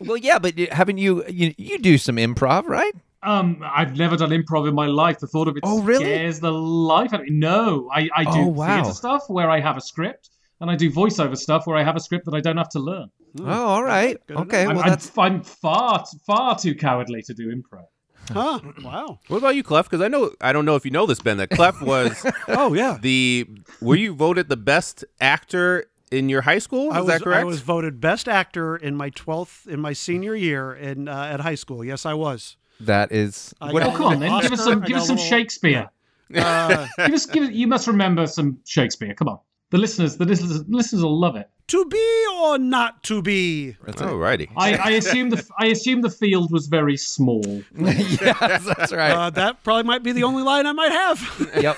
Well, yeah, but haven't you, you you do some improv, right? Um, I've never done improv in my life. The thought of it Oh, really? scares the life out of me. No, I, I do Oh, wow. theatre stuff where I have a script, and I do voiceover stuff where I have a script that I don't have to learn. Oh, all right. Good Okay, know. I'm, well I'm, that's I'm far, far too cowardly to do improv. Huh? Wow. What about you, Clef? Because I know I don't know if you know this, Ben. That Clef was Oh yeah. the were you voted the best actor in your high school. Is I was, that correct? I was voted best actor in my 12th in my senior year in uh, at high school. Yes, I was. That is. I what- got Oh, come on, then give us some give us some little- Shakespeare. Uh, give us, give us, you must remember some Shakespeare. Come on, the listeners, the listeners, listeners will love it. to be or not to be? That's it. Alrighty. I, I assume the I assume the field was very small. yes, that's right. Uh, that probably might be the only line I might have. yep.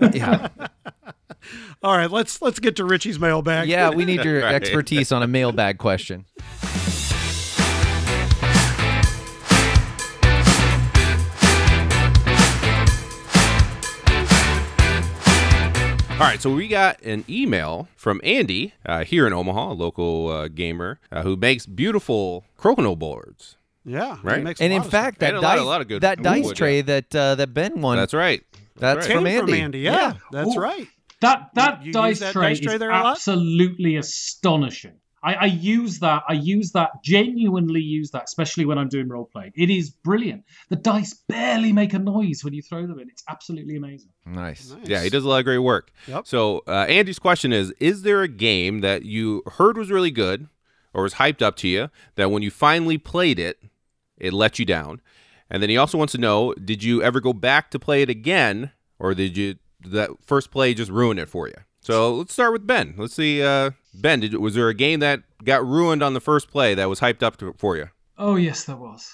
Yeah. All right, let's let's get to Richie's mailbag. Yeah, we need your Right. expertise on a mailbag question. All right, so we got an email from Andy uh, here in Omaha, a local uh, gamer uh, who makes beautiful crokinole boards. yeah, Right. makes And in fact, that And a lot- dice, a lot of good that dice wood, tray yeah. that uh, that Ben won. That's right. That's sense. from Came Andy. from Andy. Yeah, Yeah. that's Ooh. right. That that You- you dice that tray dice tray is there a lot? absolutely astonishing. I, I use that. I use that. Genuinely use that, especially when I'm doing role playing. It is brilliant. The dice barely make a noise when you throw them in. It's absolutely amazing. Nice. Nice. Yeah, he does a lot of great work. Yep. So uh, Andy's question is: Is there a game that you heard was really good or was hyped up to you that when you finally played it, it let you down? And then he also wants to know: Did you ever go back to play it again, or did you did that first play just ruin it for you? So let's start with Ben. Let's see, uh, Ben. Did, was there a game that got ruined on the first play that was hyped up to, for you? Oh yes, there was.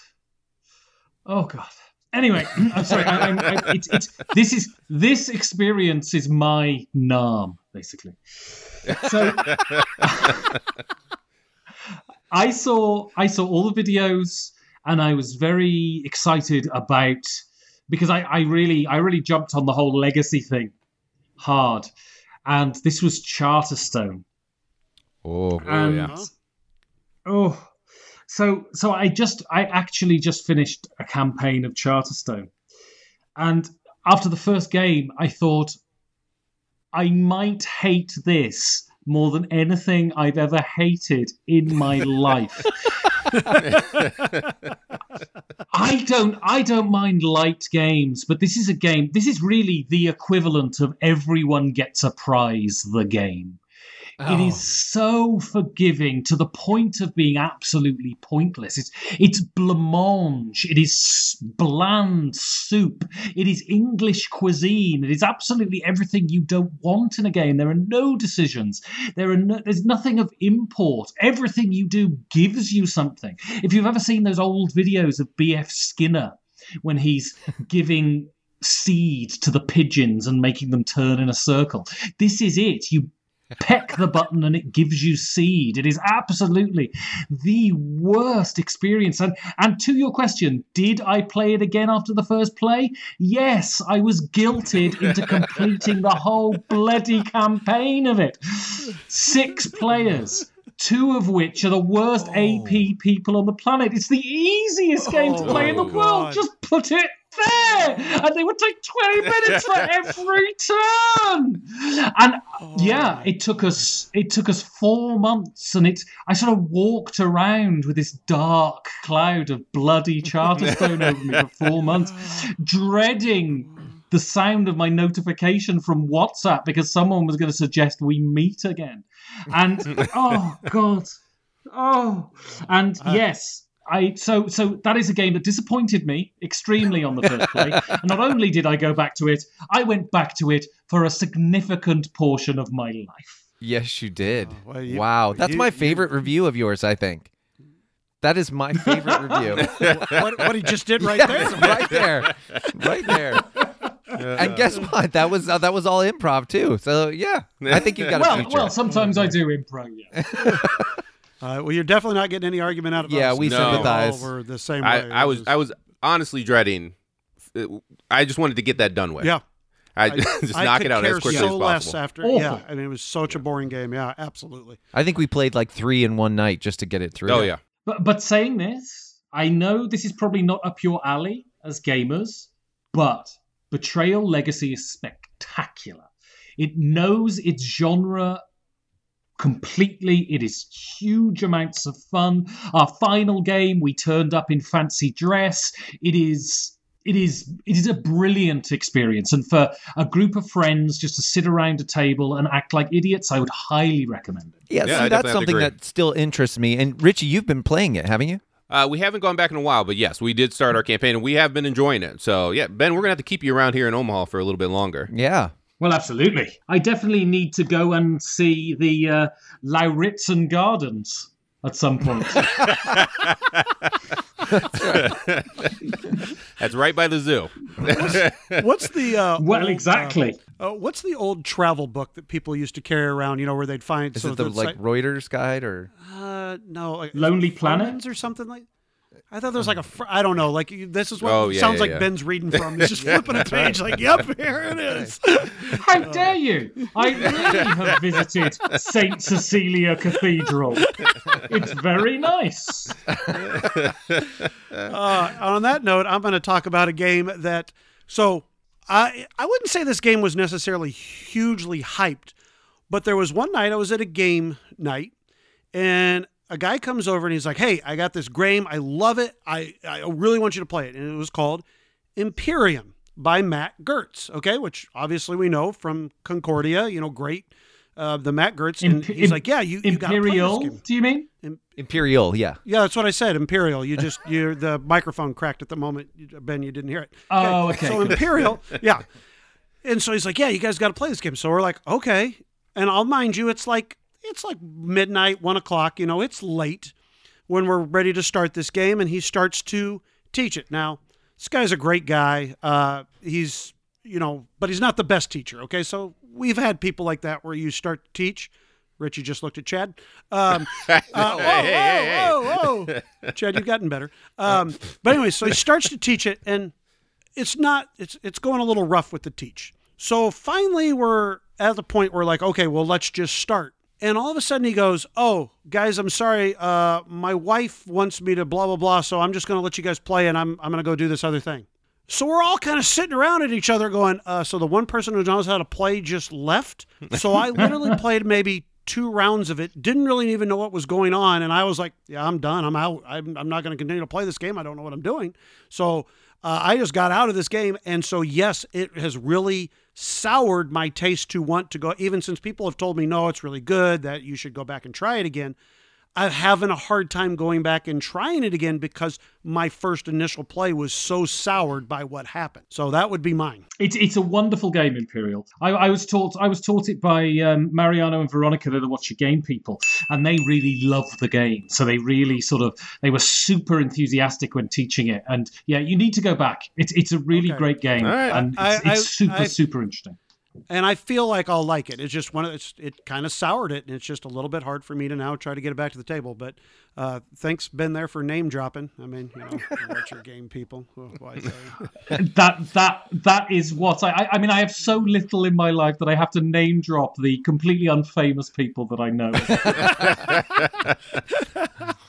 Oh god. Anyway, I'm sorry. I, I'm, I, it's, it's this is this experience is my norm basically. So I saw I saw all the videos and I was very excited about because I, I really I really jumped on the whole legacy thing hard, and this was Charterstone Oh. oh and yeah. oh so so i just i actually just finished a campaign of charterstone and after the first game i thought i might hate this more than anything i've ever hated in my life I don't I don't mind light games, but this is a game this is really the equivalent of everyone gets a prize the game. It is oh. so forgiving to the point of being absolutely pointless. It's it's blancmange. It is bland soup. It is English cuisine. It is absolutely everything you don't want in a game. There are no decisions. There are no, there's nothing of import. Everything you do gives you something. If you've ever seen those old videos of B.F. Skinner when he's giving seed to the pigeons and making them turn in a circle, this is it. You peck the button and it gives you seed. It is absolutely the worst experience. And and to your question, did I play it again after the first play? Yes, I was guilted into completing the whole bloody campaign of it. Six players. Two of which are the worst oh. AP people on the planet. It's the easiest game to Oh play in the my world. Just put it there. And they would take 20 minutes for every turn. And oh. yeah, it took us it took us four months, and it I sort of walked around with this dark cloud of bloody Charterstone over me for four months, dreading the sound of my notification from WhatsApp because someone was going to suggest we meet again. And oh god, oh, and uh, yes. I so so that is a game that disappointed me extremely on the first play. and not only did I go back to it, I went back to it for a significant portion of my life. Yes, you did. Oh, well, you- wow, that's you- my you- favorite review of yours. I think that is my favorite review. what, what he just did right there. right there, right there. And guess what? That was uh, that was all improv too. So yeah, I think you got a Well, future. well, sometimes I do improv. Yeah. Uh, well, you're definitely not getting any argument out of Yeah, us. we No. sympathize. All were the same I, way. I It was I was honestly dreading. I just wanted to get that done with. Yeah. I just I knock it out care as quickly so as less possible. after. Awful. Yeah, I mean, it was such a boring game. Yeah, absolutely. I think we played like three in one night just to get it through. Oh yeah. But but saying this, I know this is probably not up your alley as gamers, but Betrayal Legacy is spectacular. It knows its genre completely. It is huge amounts of fun. Our final game, we turned up in fancy dress. It is it is it is a brilliant experience, and for a group of friends just to sit around a table and act like idiots, I would highly recommend it. Yeah, Yeah, see, that's something that still interests me. And Richie, you've been playing it, haven't you? Uh, we haven't gone back in a while, but yes, we did start our campaign and we have been enjoying it. So yeah, Ben, we're gonna have to keep you around here in Omaha for a little bit longer. Yeah. Well, absolutely. I definitely need to go and see the uh, Lauritzen Gardens at some point. That's right by the zoo. What's the uh, well, old, uh, exactly. Uh, what's the old travel book that people used to carry around? You know, where they'd find Is so it the it's like Reuters guide or? uh, no, like, Lonely it Planet? Or something like. I thought there was like a fr- I don't know like this is what Oh, yeah, sounds yeah, like yeah. Ben's reading from. He's just flipping a page like, "Yep, here it is." How dare you? I really have visited St. Cecilia Cathedral. It's very nice. Uh, on that note, I'm going to talk about a game that. So, I I wouldn't say this game was necessarily hugely hyped, but there was one night I was at a game night, and a guy comes over and he's like, "Hey, I got this game. I love it. I I really want you to play it." And it was called Imperium by Mac Gerdts. Okay, which obviously we know from Concordia. You know, great. Uh, the Mac Gerdts, and Imp- he's im- like, "Yeah, you, you got to play this Imperial, do you mean? Imperial, yeah. Yeah, that's what I said. Imperial. You just you the microphone cracked at the moment, Ben. You didn't hear it. Oh, okay, So. Imperial, yeah. And so he's like, "Yeah, you guys got to play this game." So we're like, "Okay." And I'll mind you, it's like it's like midnight, one o'clock. You know, it's late when we're ready to start this game, and he starts to teach it. Now, this guy's a great guy. Uh, he's you know, but he's not the best teacher. Okay, so we've had people like that where you start to teach. Richie just looked at Chad. Um, uh, Hey, hey, hey, whoa, whoa, whoa. Chad, you've gotten better. Um, but anyway, so he starts to teach it, and it's not. It's it's going a little rough with the teach. So finally, we're at the point where like, okay, well, let's just start. And all of a sudden, he goes, "Oh, guys, I'm sorry. Uh, my wife wants me to blah blah blah. So I'm just going to let you guys play, and I'm I'm going to go do this other thing." So we're all kind of sitting around at each other, going, uh, "So the one person who knows how to play just left." So I literally played maybe two rounds of it. Didn't really even know what was going on, and I was like, "Yeah, I'm done. I'm out. I'm, I'm not going to continue to play this game. I don't know what I'm doing." So uh, I just got out of this game, and so yes, it has really soured my taste to want to go. Even since people have told me, "No, it's really good. That you should go back and try it again." I'm having a hard time going back and trying it again because my first initial play was so soured by what happened. So that would be mine. It's it's a wonderful game, Imperial. I, I was taught I was taught it by um, Mariano and Veronica, they're the Watch Your Game people, and they really love the game. So they really sort of they were super enthusiastic when teaching it. And yeah, you need to go back. It's it's a really Okay. great game, All right. and it's, I- it's I- super I- super interesting. And I feel like I'll like it. It's just one of it's, it kind of soured it, and it's just a little bit hard for me to now try to get it back to the table. But uh, thanks, Ben, there for name dropping. I mean, you know, watch your game, people. Oh, why that that that is what I, I I mean I have so little in my life that I have to name drop the completely unfamous people that I know.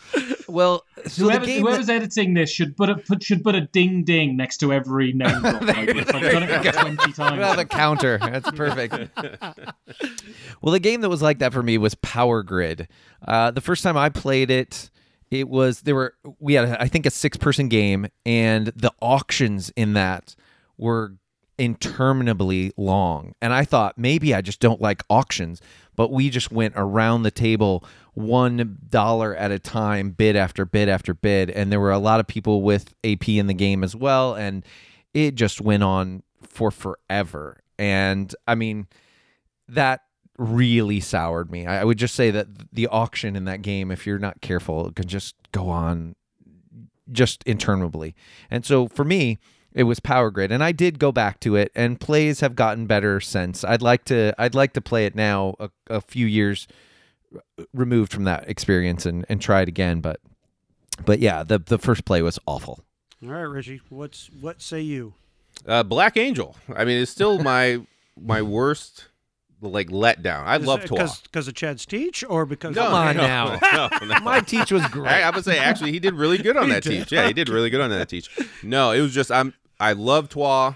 Well, so Whoever, the game whoever's editing this should put a put, should put a ding ding next to every name drop. like. I've done it about twenty times. Well, the counter. That's perfect. well, the game that was like that for me was Power Grid. Uh, the first time I played it, it was there were we had I think a six person game, and the auctions in that were interminably long. And I thought maybe I just don't like auctions, but we just went around the table one dollar at a time, bid after bid after bid, and there were a lot of people with AP in the game as well, and it just went on for forever. And I mean, that really soured me. I would just say that the auction in that game, if you're not careful, can just go on just interminably. And so for me, it was Power Grid, and I did go back to it, and plays have gotten better since. I'd like to, I'd like to play it now, a, a few years removed from that experience, and and try it again. But, but yeah, the the first play was awful. All right, Richie, what's what say you? Uh, Black Angel. I mean, it's still my my worst like letdown. I love Troyes. because of Chad's teach or because No, Come on no, now. no, no. My teach was great. I, I would say actually he did really good on that did. teach. Yeah, he did really good on that teach. No, it was just I'm I love Troyes,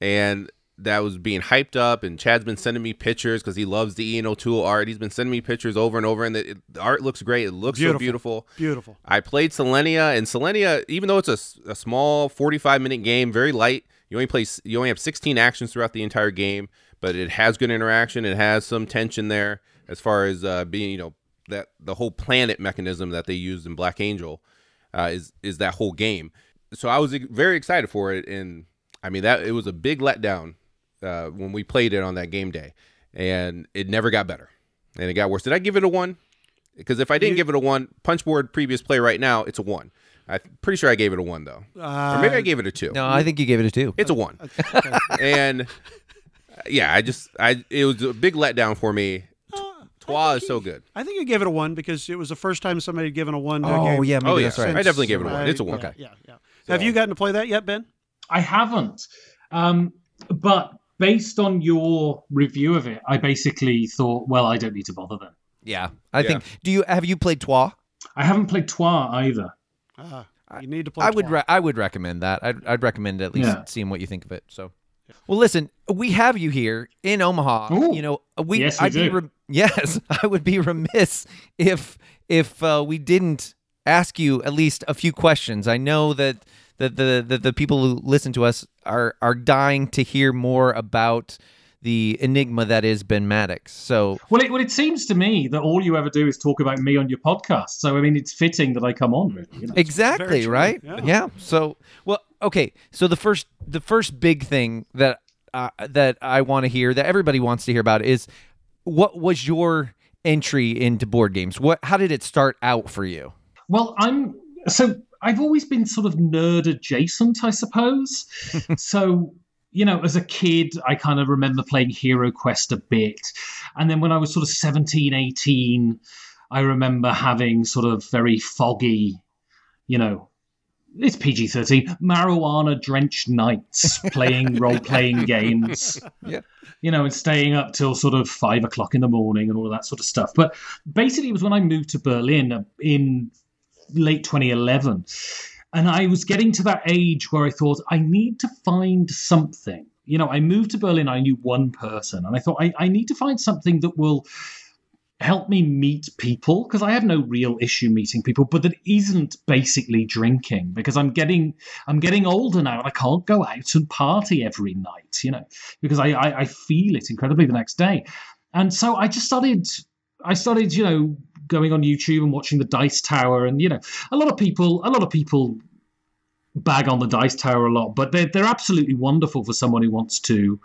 and that was being hyped up, and Chad's been sending me pictures because he loves the Ian O'Toole art. He's been sending me pictures over and over, and the, it- the art looks great. It looks Beautiful. so beautiful. Beautiful. I played Solenia, and Solenia, even though it's a small 45 minute game, very light. You only play, you only have 16 actions throughout the entire game, but it has good interaction. It has some tension there as far as uh, being, you know, that the whole planet mechanism that they used in Black Angel uh, is is that whole game. So I was very excited for it, and I mean that it was a big letdown uh, when we played it on that game day, and it never got better, and it got worse. Did I give it a one? Because if I didn't give it a one, Punchboard previous play right now, it's a one. I'm pretty sure I gave it a one though, Uh, or maybe I gave it a two. No, I think you gave it a two. It's a one, and uh, yeah, I just I it was a big letdown for me. Troyes is so good. I think you gave it a one because it was the first time somebody had given a one to a Oh game. yeah, maybe Oh, yeah. that's right. I definitely gave it a one. It's a one. Yeah, yeah. yeah. Have you gotten to play that yet, Ben? I haven't. Um, but based on your review of it, I basically thought, well, I don't need to bother them. Yeah, I Yeah. think. Do you have you played Troyes? I haven't played Troyes either. Uh, you need to play. I would re- I would recommend that. I'd, I'd recommend at least Yeah. seeing what you think of it. So, well, listen, we have you here in Omaha. Ooh. You know, we Yes, we I'd be do. rem- yes, I would be remiss if if uh, we didn't ask you at least a few questions. I know that that the, the the people who listen to us are are dying to hear more about the enigma that is Ben Maddox. So, Well, it, well, it seems to me that all you ever do is talk about me on your podcast. So, I mean, it's fitting that I come on, really. You know? exactly true. right Yeah. so well okay so the first the first big thing that uh, that i want to hear that everybody wants to hear about is what was your entry into board games what how did it start out for you Well, I'm so I've always been sort of nerd adjacent, I suppose. so, you know, as a kid, I kind of remember playing Hero Quest a bit. And then when I was sort of 17, 18, I remember having sort of very foggy, you know, it's PG 13, marijuana drenched nights playing role playing games. Yeah. You know, and staying up till sort of five o'clock in the morning and all of that sort of stuff. But basically, it was when I moved to Berlin uh, in late 2011. And I was getting to that age where I thought, I need to find something. You know, I moved to Berlin, I knew one person, and I thought, I, I need to find something that will help me meet people because I have no real issue meeting people, but that isn't basically drinking because I'm getting I'm getting older now and I can't go out and party every night, you know, because I, I, I feel it incredibly the next day. And so I just started I started, you know, going on YouTube and watching the Dice Tower and you know, a lot of people a lot of people bag on the Dice Tower a lot, but they're they're absolutely wonderful for someone who wants to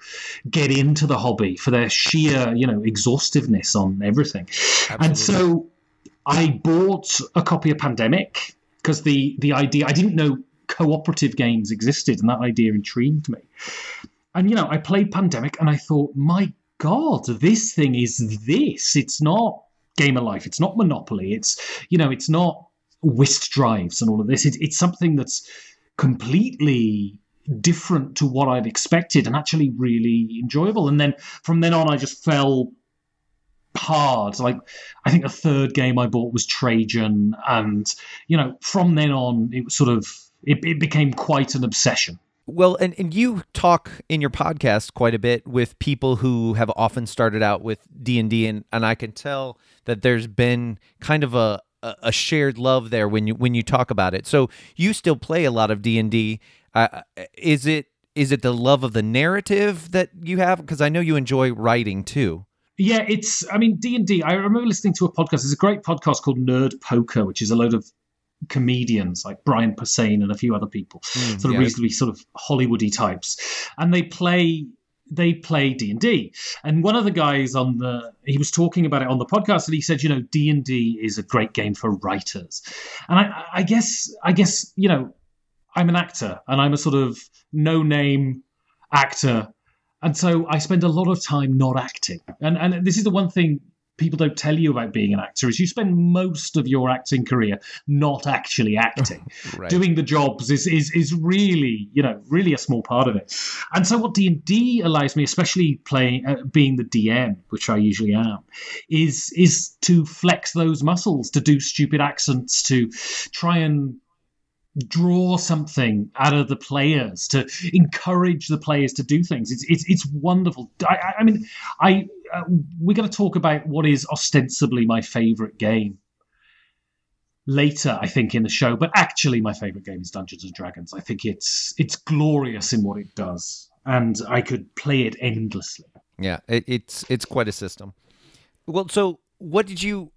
get into the hobby for their sheer, you know, exhaustiveness on everything. And so I bought a copy of Pandemic because the the idea I didn't know cooperative games existed and that idea intrigued me. And you know, I played Pandemic and I thought, my God, this thing is this. It's not Game of Life. It's not Monopoly. It's you know, it's not whist drives and all of this. It, it's something that's completely different to what I've expected and actually really enjoyable. And then from then on, I just fell hard. Like I think the third game I bought was Trajan, and you know from then on it was sort of it, it became quite an obsession. Well and, and you talk in your podcast quite a bit with people who have often started out with d&d and, and i can tell that there's been kind of a, a shared love there when you when you talk about it so you still play a lot of d&d uh, is it is it the love of the narrative that you have because i know you enjoy writing too Yeah, it's. I mean, D and D. I remember listening to a podcast. There's a great podcast called Nerd Poker, which is a load of comedians like Brian Posehn and a few other people, mm, sort of yeah. reasonably sort of Hollywoody types, and they play they play D and D. And one of the guys on the he was talking about it on the podcast, and he said, you know, D and D is a great game for writers. And I, I guess I guess you know, I'm an actor, and I'm a sort of no name actor and so I spend a lot of time not acting. And and this is the one thing people don't tell you about being an actor is you spend most of your acting career not actually acting. right Doing the jobs is is is really, you know, really a small part of it. And so what D&D allows me, especially playing uh, being the DM, which I usually am, is is to flex those muscles, to do stupid accents, to try and draw something out of the players, to encourage the players to do things. It's it's it's wonderful. I, I mean, I uh, we're going to talk about what is ostensibly my favorite game later, I think, in the show. But actually, my favorite game is Dungeons and Dragons. I think it's it's glorious in what it does, and I could play it endlessly. Yeah, it, it's it's quite a system. Well, so what did you?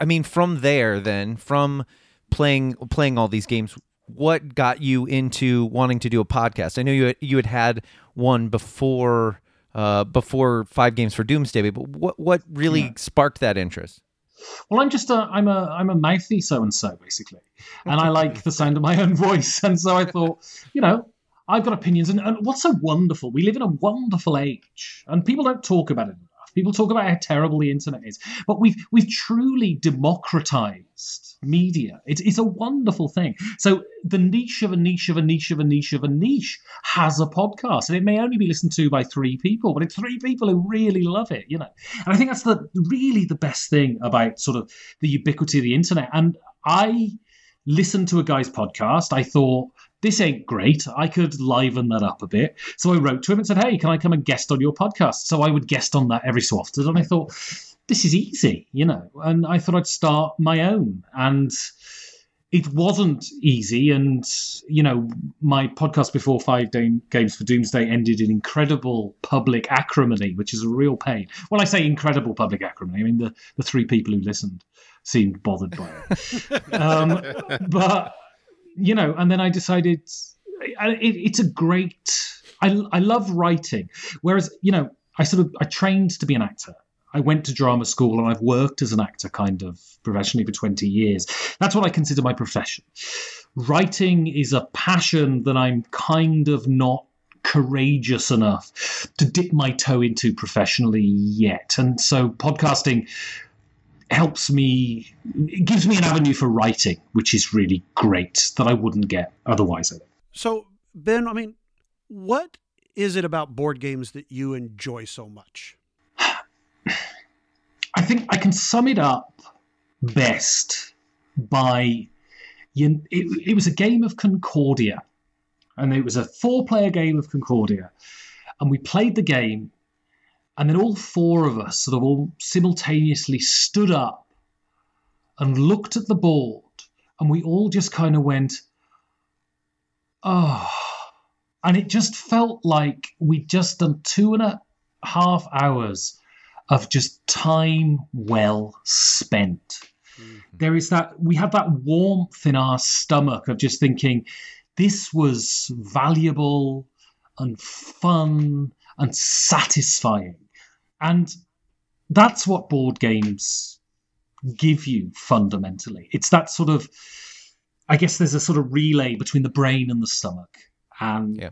I mean, from there, then from playing playing all these games, what got you into wanting to do a podcast? I know you you had had one before uh, before Five Games for Doomsday, but what what really Yeah. sparked that interest? Well, I'm just a I'm a I'm a mouthy so and so basically, and I like the sound of my own voice, and so I thought, you know, I've got opinions, and, and what's so wonderful? We live in a wonderful age, and people don't talk about it. People talk about how terrible the internet is, but we've we've truly democratized media. It's it's a wonderful thing. So the niche of a niche of a niche of a niche of a niche has a podcast, and it may only be listened to by three people, but it's three people who really love it. You know, and I think that's the really the best thing about sort of the ubiquity of the internet. And I listened to a guy's podcast. I thought this ain't great. I could liven that up a bit. So I wrote to him and said, "Hey, can I come and guest on your podcast?" So I would guest on that every so often, and I thought this is easy, you know. And I thought I'd start my own, and it wasn't easy. And you know, my podcast before Five Dame Games for Doomsday ended in incredible public acrimony, which is a real pain. Well, I say incredible public acrimony. I mean the the three people who listened seemed bothered by it. um, but you know, and then I decided it, it's a great. I I love writing, whereas you know I sort of I trained to be an actor. I went to drama school and I've worked as an actor kind of professionally for 20 years. That's what I consider my profession. Writing is a passion that I'm kind of not courageous enough to dip my toe into professionally yet. And so podcasting helps me it gives me an avenue for writing, which is really great that I wouldn't get otherwise. So, Ben, I mean, what is it about board games that you enjoy so much? I think I can sum it up best by you, it, it was a game of Concordia, and it was a four-player game of Concordia, and we played the game, and then all four of us sort of all simultaneously stood up and looked at the board, and we all just kind of went, oh, and it just felt like we'd just done two and a half hours of just time well spent. Mm-hmm. There is that, we had that warmth in our stomach of just thinking, this was valuable and fun and satisfying. And that's what board games give you fundamentally. It's that sort of, I guess there's a sort of relay between the brain and the stomach. And Yeah.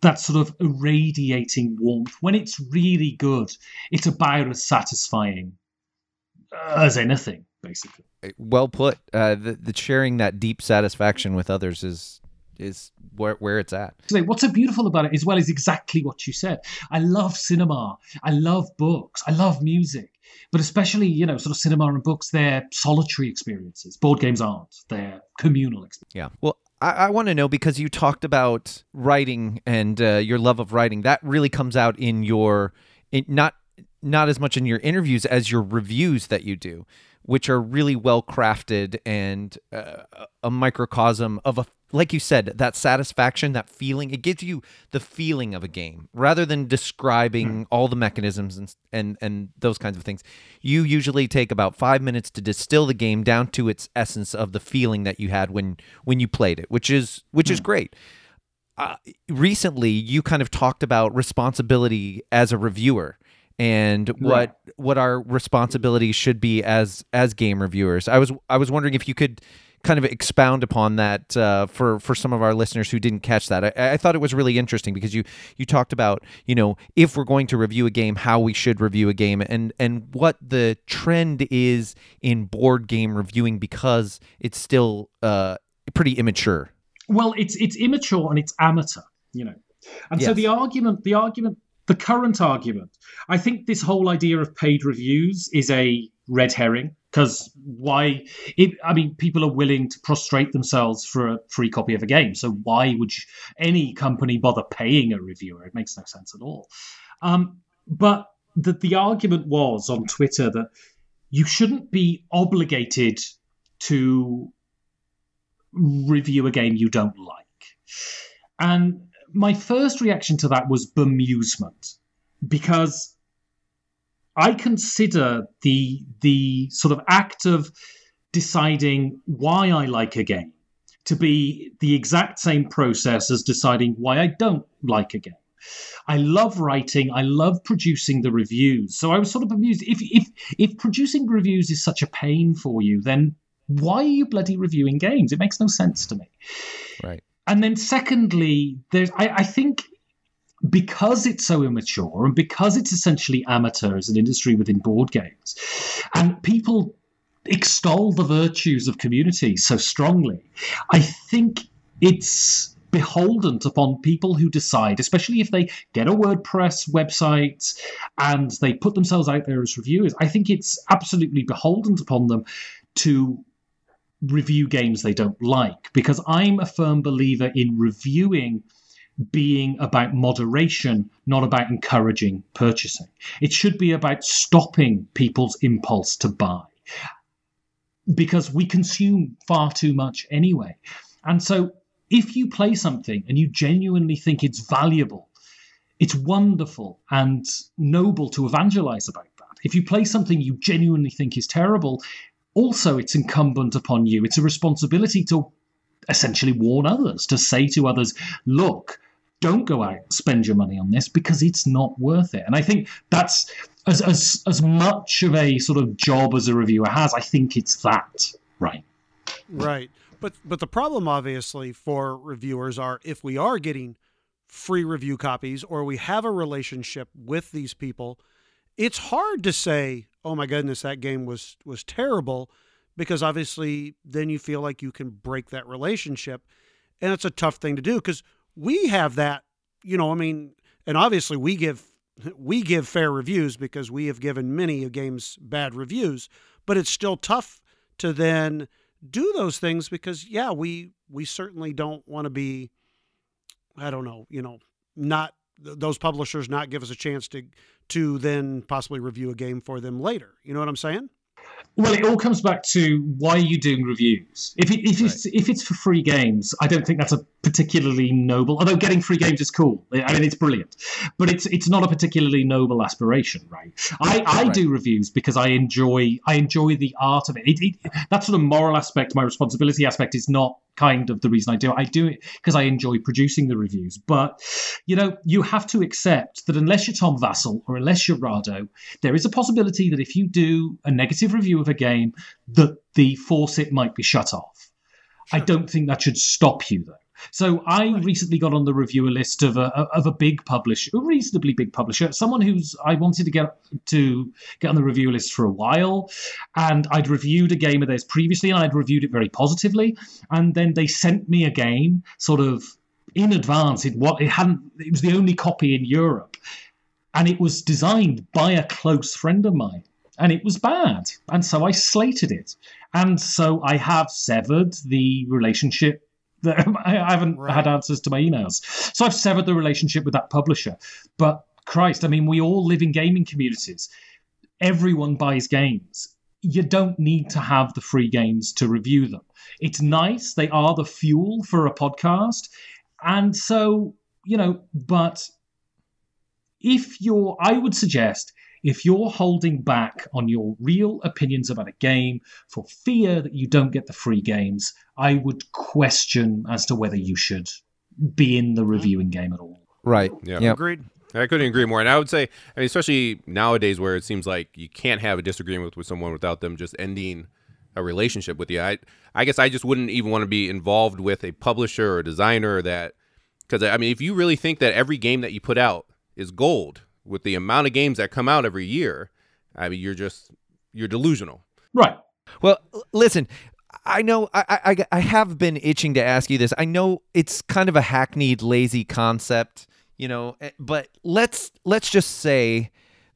that sort of irradiating warmth. When it's really good, it's about as satisfying as anything, basically. Well put. Uh, the, the sharing that deep satisfaction with others is is where where it's at. What's so beautiful about it as well is exactly what you said. I love cinema. I love books. I love music. But especially, you know, sort of cinema and books, they're solitary experiences. Board games aren't. They're communal experiences. Yeah. Well, I, I want to know because you talked about writing and uh, your love of writing. That really comes out in your, in, not not as much in your interviews as your reviews that you do, which are really well crafted and uh, a microcosm of a, like you said, that satisfaction, that feeling. It gives you the feeling of a game rather than describing all the mechanisms and and and those kinds of things. You usually take about five minutes to distill the game down to its essence of the feeling that you had when when you played it, which is which is great. Uh, recently, you kind of talked about responsibility as a reviewer and what what our responsibility should be as as game reviewers. I was I was wondering if you could kind of expound upon that uh, for for some of our listeners who didn't catch that. I, I thought it was really interesting because you you talked about you know if we're going to review a game, how we should review a game, and and what the trend is in board game reviewing because it's still uh, pretty immature. Well, it's it's immature and it's amateur, you know. And so the argument, the argument, the current argument, I think this whole idea of paid reviews is a red herring. Because why it, i mean people are willing to prostrate themselves for a free copy of a game so why would you, any company bother paying a reviewer? It makes no sense at all. Um, but the, the argument was on twitter that you shouldn't be obligated to review a game you don't like. And my first reaction to that was bemusement because I consider the the sort of act of deciding why I like a game to be the exact same process as deciding why I don't like a game. I love writing. I love producing the reviews. So I was sort of amused. If if if producing reviews is such a pain for you, then why are you bloody reviewing games? It makes no sense to me. Right. And then secondly, there's I, I think because it's so immature and because it's essentially amateur as an industry within board games, and people extol the virtues of community so strongly, I think it's beholden upon people who decide, especially if they get a WordPress website and they put themselves out there as reviewers. I think it's absolutely beholden upon them to review games they don't like because I'm a firm believer in reviewing being about moderation, not about encouraging purchasing. It should be about stopping people's impulse to buy because we consume far too much anyway. And so if you play something and you genuinely think it's valuable, it's wonderful and noble to evangelize about that. If you play something you genuinely think is terrible, also it's incumbent upon you. It's a responsibility to essentially warn others, to say to others, look, don't go out spend your money on this because it's not worth it. And I think that's as as as much of a sort of job as a reviewer has. I think it's that right. Right. But but the problem obviously for reviewers are if we are getting free review copies or we have a relationship with these people, it's hard to say, "Oh my goodness, that game was was terrible," because obviously then you feel like you can break that relationship, and it's a tough thing to do because we have that, you know, I mean, and obviously we give we give fair reviews because we have given many games bad reviews, but it's still tough to then do those things because yeah, we we certainly don't want to be I don't know, you know, not those publishers not give us a chance to to then possibly review a game for them later. You know what I'm saying? Well, it all comes back to why are you doing reviews? If it, if it's if it's for free games, I don't think that's a particularly noble. Although getting free games is cool. I mean, it's brilliant, but it's it's not a particularly noble aspiration, right? I, I right. do reviews because I enjoy I enjoy the art of it. It, it. That sort of moral aspect, my responsibility aspect, is not kind of the reason I do it. I do it because I enjoy producing the reviews. But you know, you have to accept that unless you're Tom Vasel or unless you're Rahdo, there is a possibility that if you do a negative review of a game, that the faucet might be shut off. Sure. I don't think that should stop you though. So I recently got on the reviewer list of a of a big publisher, a reasonably big publisher, someone who's I wanted to get to get on the reviewer list for a while, and I'd reviewed a game of theirs previously, and I'd reviewed it very positively, and then they sent me a game sort of in advance. It what it hadn't. It was the only copy in Europe, and it was designed by a close friend of mine, and it was bad, and so I slated it, and so I have severed the relationship Um, I haven't right. had answers to my emails. So I've severed the relationship with that publisher. But Christ, I mean, we all live in gaming communities. Everyone buys games. You don't need to have the free games to review them. It's nice. They are the fuel for a podcast. And so, you know, but if you're, I would suggest if you're holding back on your real opinions about a game for fear that you don't get the free games, I would question as to whether you should be in the mm-hmm. reviewing game at all. Right. Yeah. Yep. Agreed. I couldn't agree more. And I would say, I mean, especially nowadays where it seems like you can't have a disagreement with someone without them just ending a relationship with you. I, I guess I just wouldn't even want to be involved with a publisher or designer that, because I mean, if you really think that every game that you put out is gold, with the amount of games that come out every year, I mean, you're just you're delusional. Right. Well, listen, I know I, I I have been itching to ask you this. I know it's kind of a hackneyed, lazy concept, you know, eh, but let's let's just say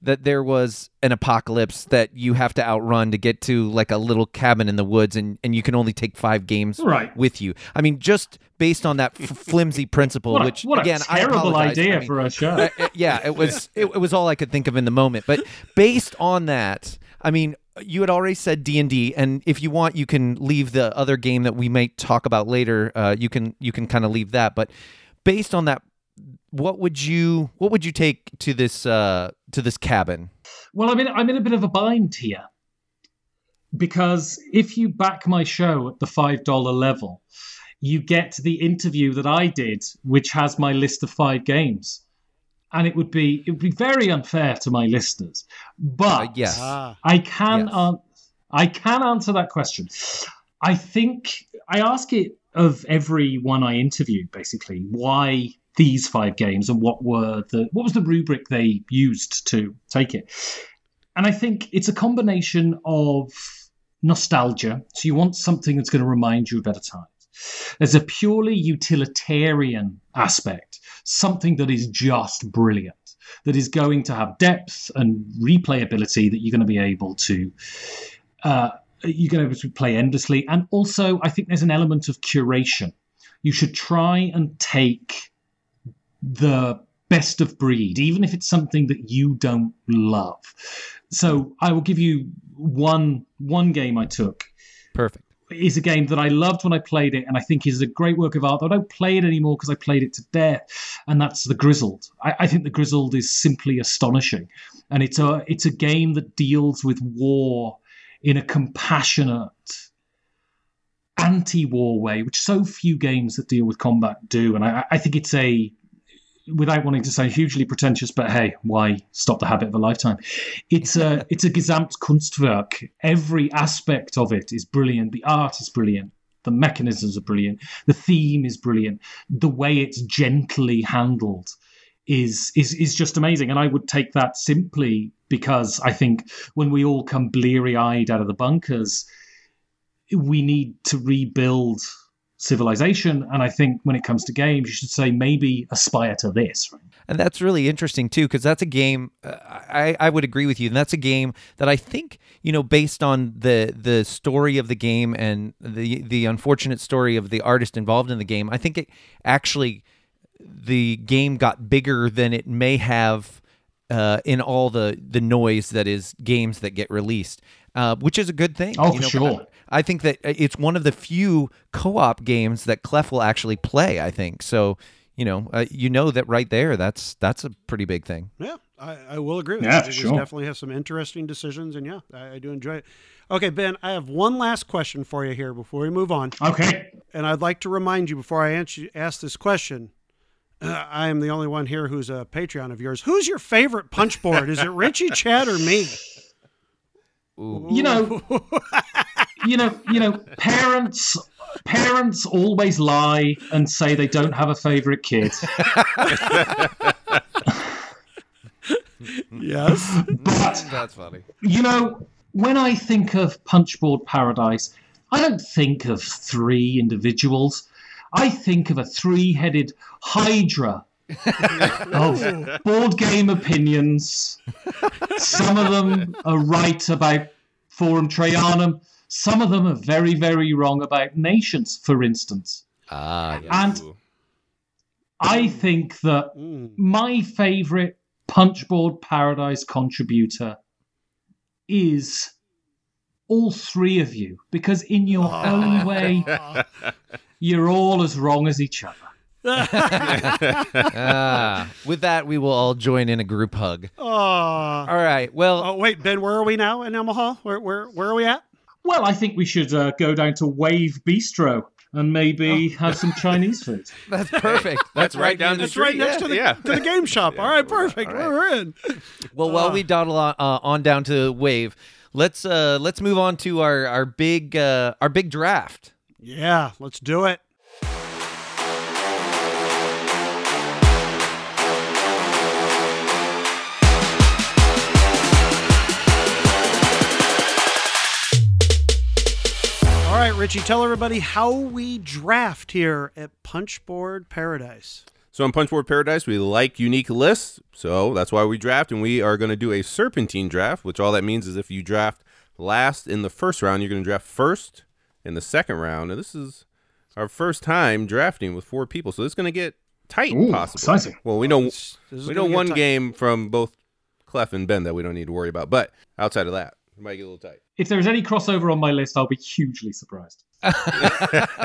that there was an apocalypse that you have to outrun to get to like a little cabin in the woods and, and you can only take five games Right. with you. I mean, just based on that f- flimsy principle, a, which again, a I terrible idea I mean, for a show. uh, yeah, it was it, it was all I could think of in the moment. But based on that, I mean, you had already said D and D, and if you want, you can leave the other game that we might talk about later. Uh, you can you can kind of leave that. But based on that, what would you what would you take to this uh, to this cabin? Well, I'm in, I'm in a bit of a bind here because if you back my show at the $5 level, you get the interview that I did, which has my list of five games. And it would be it would be very unfair to my listeners. But Uh, yes. Ah, I can Yes. an- I can answer that question. I think I ask it of everyone I interview, basically, why these five games and what were the what was the rubric they used to take it. And I think it's a combination of nostalgia. So you want something that's going to remind you of better times. There's a purely utilitarian aspect, something that is just brilliant, that is going to have depth and replayability that you're going to be able to. Uh, you're going to be able to play endlessly. And also, I think there's an element of curation. You should try and take the best of breed, even if it's something that you don't love. So I will give you one one game I took Perfect. is a game that I loved when I played it, and I think is a great work of art. But I don't play it anymore because I played it to death, and that's the Grizzled. I, I think the Grizzled is simply astonishing, and it's a it's a game that deals with war in a compassionate, anti-war way, which so few games that deal with combat do. And I, I think it's a without wanting to sound hugely pretentious, but hey, why stop the habit of a lifetime? It's a it's a Gesamtkunstwerk. Every aspect of it is brilliant. The art is brilliant. The mechanisms are brilliant. The theme is brilliant. The way it's gently handled is is is just amazing. And I would take that simply because I think when we all come bleary eyed out of the bunkers, we need to rebuild civilization. And I think when it comes to games, you should say maybe aspire to this. Right? And that's really interesting too, because that's a game. Uh, I I would agree with you, and that's a game that I think you know, based on the the story of the game and the the unfortunate story of the artist involved in the game, I think it actually the game got bigger than it may have uh, in all the the noise that is games that get released, uh, which is a good thing. Oh, you know, sure. I think that it's one of the few co-op games that Clef will actually play. I think so. You know, uh, you know that right there. That's that's a pretty big thing. yeah, I, I will agree with Yeah, you. I for think sure. Definitely has some interesting decisions, and yeah, I, I do enjoy it. Okay, Ben, I have one last question for you here before we move on. Okay. And I'd like to remind you before I answer, ask this question. Uh, I am the only one here who's a Patreon of yours. Who's your favorite punch board? Is it Richie, Chad, or me? You know, you know, you know, parents parents always lie and say they don't have a favorite kid. Yes. But That's funny. you know, when I think of Punchboard Paradise, I don't think of three individuals. I think of a three-headed hydra of board game opinions. Some of them are right about Forum Trajanum. Some of them are very, very wrong about nations, for instance. Ah, yes. And I think that Mm. my favorite Punchboard Paradise contributor is all three of you, because in your own way, you're all as wrong as each other. Ah, with that, we will all join in a group hug. Oh. All right. Well, Oh wait, Ben, where are we now in Omaha? Where where where are we at? Well, I think we should uh, go down to Wave Bistro and maybe have some Chinese food. that's perfect. That's, right down the That's right next to the yeah. to the game shop. All right, perfect. All right. We're in. Well, while we dawdle on, uh, on down to Wave, let's uh, let's move on to our our big uh, our big draft. Yeah, let's do it. All right, Richie, tell everybody how we draft here at Punchboard Paradise. So on Punchboard Paradise, we like unique lists, so that's why we draft, and we are going to do a serpentine draft, which all that means is if you draft last in the first round, you're going to draft first in the second round, and this is our first time drafting with four people, so this is going to get tight, Ooh, possibly. exciting. Well, we know we know one tight. game from both Clef and Ben that we don't need to worry about, but outside of that, it might get a little tight. If there is any crossover on my list, I'll be hugely surprised. All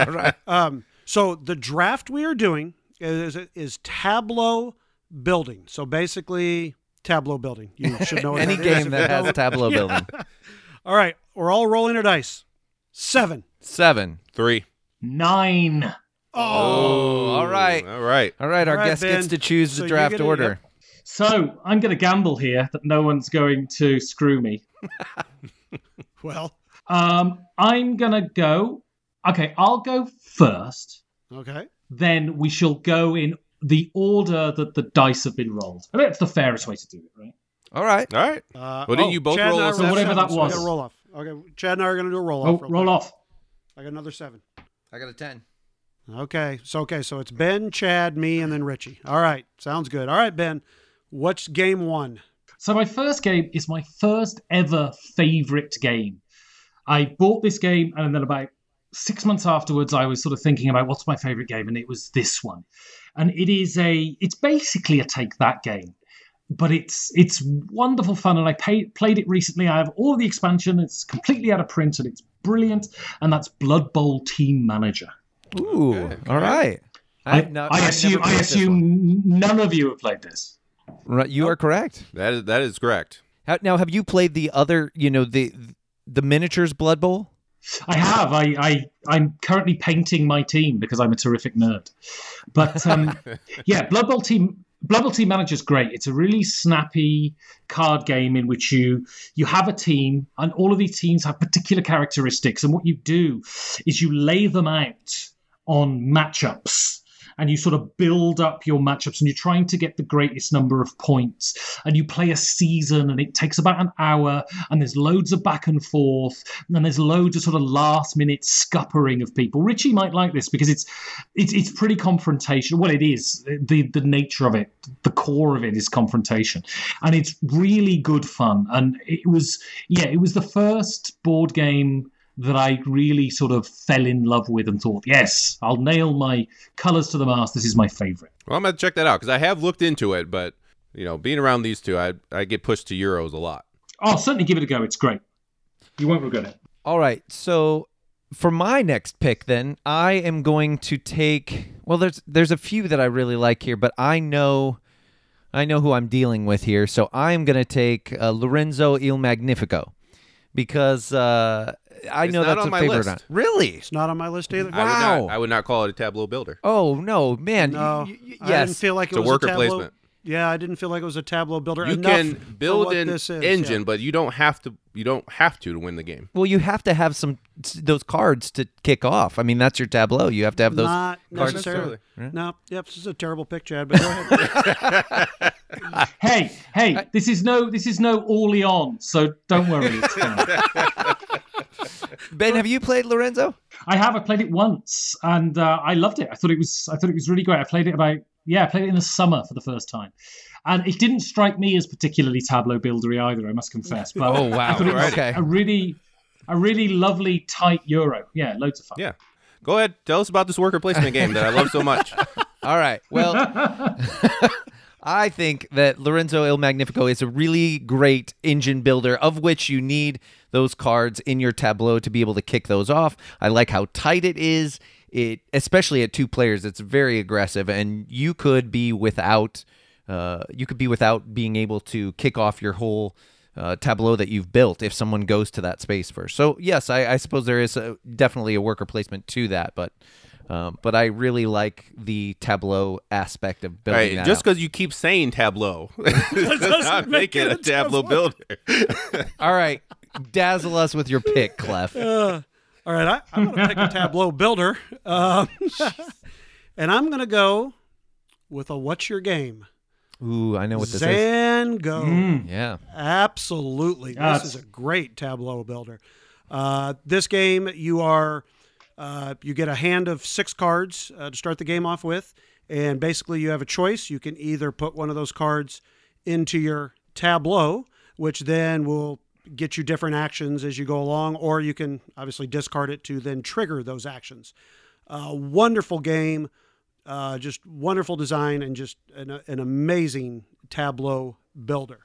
right. Um, so the draft we are doing is is tableau building. So basically, tableau building. You should know Any that is if game you that has tableau building. All right, we're all rolling our dice. Seven. Seven. Three. Nine. Oh, all right. All right. All right, our All right, guest gets to choose So the draft gonna- order. So I'm going to gamble here that no one's going to screw me. Well, Um, I'm going to go. Okay, I'll go first. okay. Then we shall go in the order that the dice have been rolled. I think that's the fairest way to do it, right? All right. All right. Uh, Well, didn't you both Chad roll I a are seven? rolling Whatever that so we was. roll off. Okay, Chad and I are going to do a roll Oh, off. real roll quick. off. I got another seven. I got a 10. Okay, so okay, so it's Ben, Chad, me, and then Richie. All right, sounds good. All right, Ben, what's game one? So my first game is my first ever favorite game. I bought this game, and then about six months afterwards, I was sort of thinking about what's my favorite game, and it was this one. And it is a, it's basically a take that game, but it's it's wonderful fun. And I pay, played it recently. I have all the expansion. It's completely out of print, and it's brilliant. And that's Blood Bowl Team Manager. Ooh. Okay, All right. I, I've not- I I've assume I played this one. assume none of you have played this. Right, you are correct. That is that is correct. How- Now, have you played the other, you know, the the miniatures Blood Bowl? I have. I, I I'm currently painting my team because I'm a terrific nerd. But um, yeah, Blood Bowl team Blood Bowl team manager is great. It's a really snappy card game in which you you have a team and all of these teams have particular characteristics and what you do is you lay them out on matchups and you sort of build up your matchups and you're trying to get the greatest number of points and you play a season and it takes about an hour and there's loads of back and forth and there's loads of sort of last minute scuppering of people. Richie might like this because it's it's, it's pretty confrontational. Well it is. The the nature of it the core of it is confrontation. And it's really good fun. And it was yeah it was the first board game that I really sort of fell in love with and thought, yes, I'll nail my colors to the mast. This is my favorite. Well, I'm gonna check that out because I have looked into it, but you know, being around these two, I I get pushed to Euros a lot. I'll certainly give it a go. It's great. You won't regret it. All right. So for my next pick, then I am going to take. Well, there's there's a few that I really like here, but I know, I know who I'm dealing with here. So I am going to take uh, Lorenzo Il Magnifico because uh, I It's know not that's on a my favorite. list. Really? It's not on my list either. I would Wow. not I would not call it a tableau builder. Oh no, man! No, Y- y- I didn't yes. feel like It's it a was worker tableau. placement. Yeah, I didn't feel like it was a tableau builder. You enough can for build what an this is, engine, yeah. but you don't have to. You don't have to to win the game. Well, you have to have some those cards to kick off. I mean, that's your tableau. You have to have those. not cards necessarily. Right. No, yep, this is a terrible pick, Chad. But go ahead. Hey, hey, this is no, this is no Orleans, so don't worry. It's fine. Ben, have you played Lorenzo? I have. I played it once, and uh, I loved it. I thought it was. I thought it was really great. I played it about. Yeah, I played it in the summer for the first time, and it didn't strike me as particularly tableau buildery either. I must confess. But Oh, wow. I thought it was Okay. a really, a really lovely tight euro. Yeah, loads of fun. Yeah. Go ahead. Tell us about this worker placement game that I love so much. All right. Well, I think that Lorenzo Il Magnifico is a really great engine builder, of which you need those cards in your tableau to be able to kick those off. I like how tight it is. It, especially at two players, it's very aggressive, and you could be without, uh, you could be without being able to kick off your whole uh, tableau that you've built if someone goes to that space first. So yes, I, I suppose there is a, definitely a worker placement to that, but um, but I really like the tableau aspect of building right. that. Just because you keep saying tableau does not make it a tableau builder. All right, dazzle us with your pick, Clef. Uh, all right, I, I'm going to pick a tableau builder, um, and I'm going to go with a "What's your game?" Ooh, I know what this is. Zhanguo. Mm. Yeah. Absolutely. That's- This is a great tableau builder. Uh, this game, you are uh, you get a hand of six cards uh, to start the game off with, And basically, you have a choice. You can either put one of those cards into your tableau, which then will get you different actions as you go along, or you can obviously discard it to then trigger those actions. Uh, wonderful game, uh, just wonderful design, and just an, an amazing tableau builder.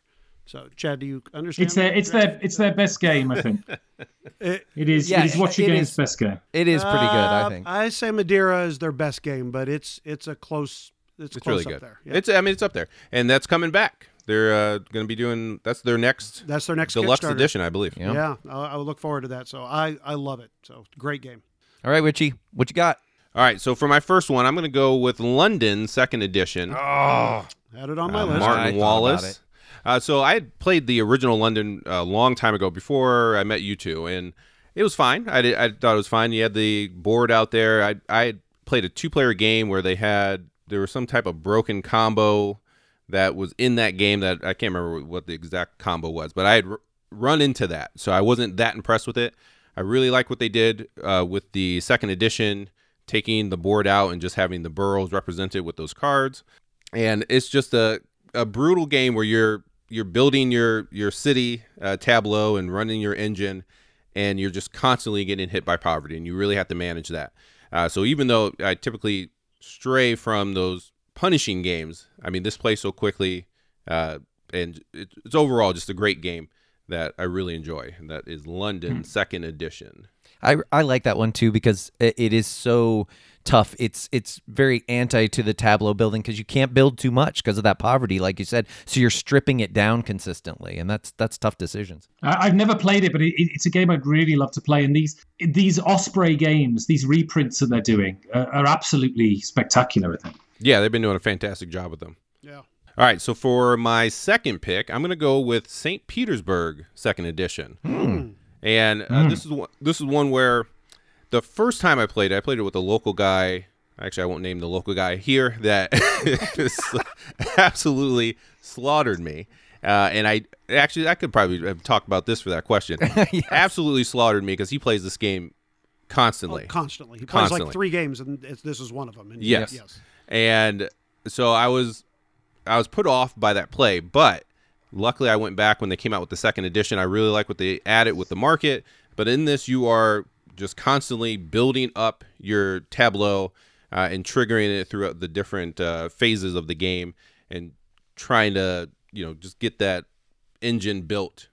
So, Chad, do you understand? It's their it's their it's their best game, I think. It- It is Yeah, it is What's Your it Game's is. best game. It is pretty good, I Uh, think. I say Madeira is their best game, but it's it's a close it's, It's close really up good. there. Yeah. It's I mean it's up there, and that's coming back. They're uh, going to be doing that's their next That's their next deluxe Kickstarter. edition, I believe. Yeah. Yeah, I, I look forward to that. So I I love it. So great game. All right, Richie, what you got? All right, so for my first one, I'm going to go with London Second Edition. Oh, Had it on my uh, list. I Martin about Wallace. Uh, so I had played the original London a long time ago before I met you two, and it was fine. I, did, I thought it was fine. You had the board out there. I I played a two player game where they had there was some type of broken combo that was in that game that I can't remember what the exact combo was, but I had r- run into that, so I wasn't that impressed with it. I really like what they did uh, with the second edition, taking the board out and just having the boroughs represented with those cards and it's just a, a brutal game where you're you're building your your city uh, tableau and running your engine and you're just constantly getting hit by poverty and you really have to manage that. Uh, so even though i typically stray from those punishing games i mean this plays so quickly uh, and it, it's overall just a great game that i really enjoy and that is london second edition I I like that one too because it, it is so tough. It's it's very anti to the tableau building because you can't build too much because of that poverty, like you said. So you're stripping it down consistently, and that's that's tough decisions. I- I've never played it, but it, it- it's a game I'd really love to play. And these these Osprey games, these reprints that they're doing, uh, are absolutely spectacular. I think. yeah they've been doing a fantastic job with them Yeah. All right, so for my second pick, I'm going to go with St. Petersburg Second Edition, and uh, this is one, this is one where the first time I played it, I played it with a local guy. Actually, I won't name the local guy here. That absolutely slaughtered me, uh, and I actually I could probably have talked about this for that question. Absolutely slaughtered me because he plays this game constantly. Constantly. He plays like three games, and it's, this is one of them. And Yes. Yes. and so I was I was put off by that play, but luckily I went back when they came out with the second edition. I really like what they added with the market, but in this you are just constantly building up your tableau uh, and triggering it throughout the different uh, phases of the game and trying to you know just get that engine built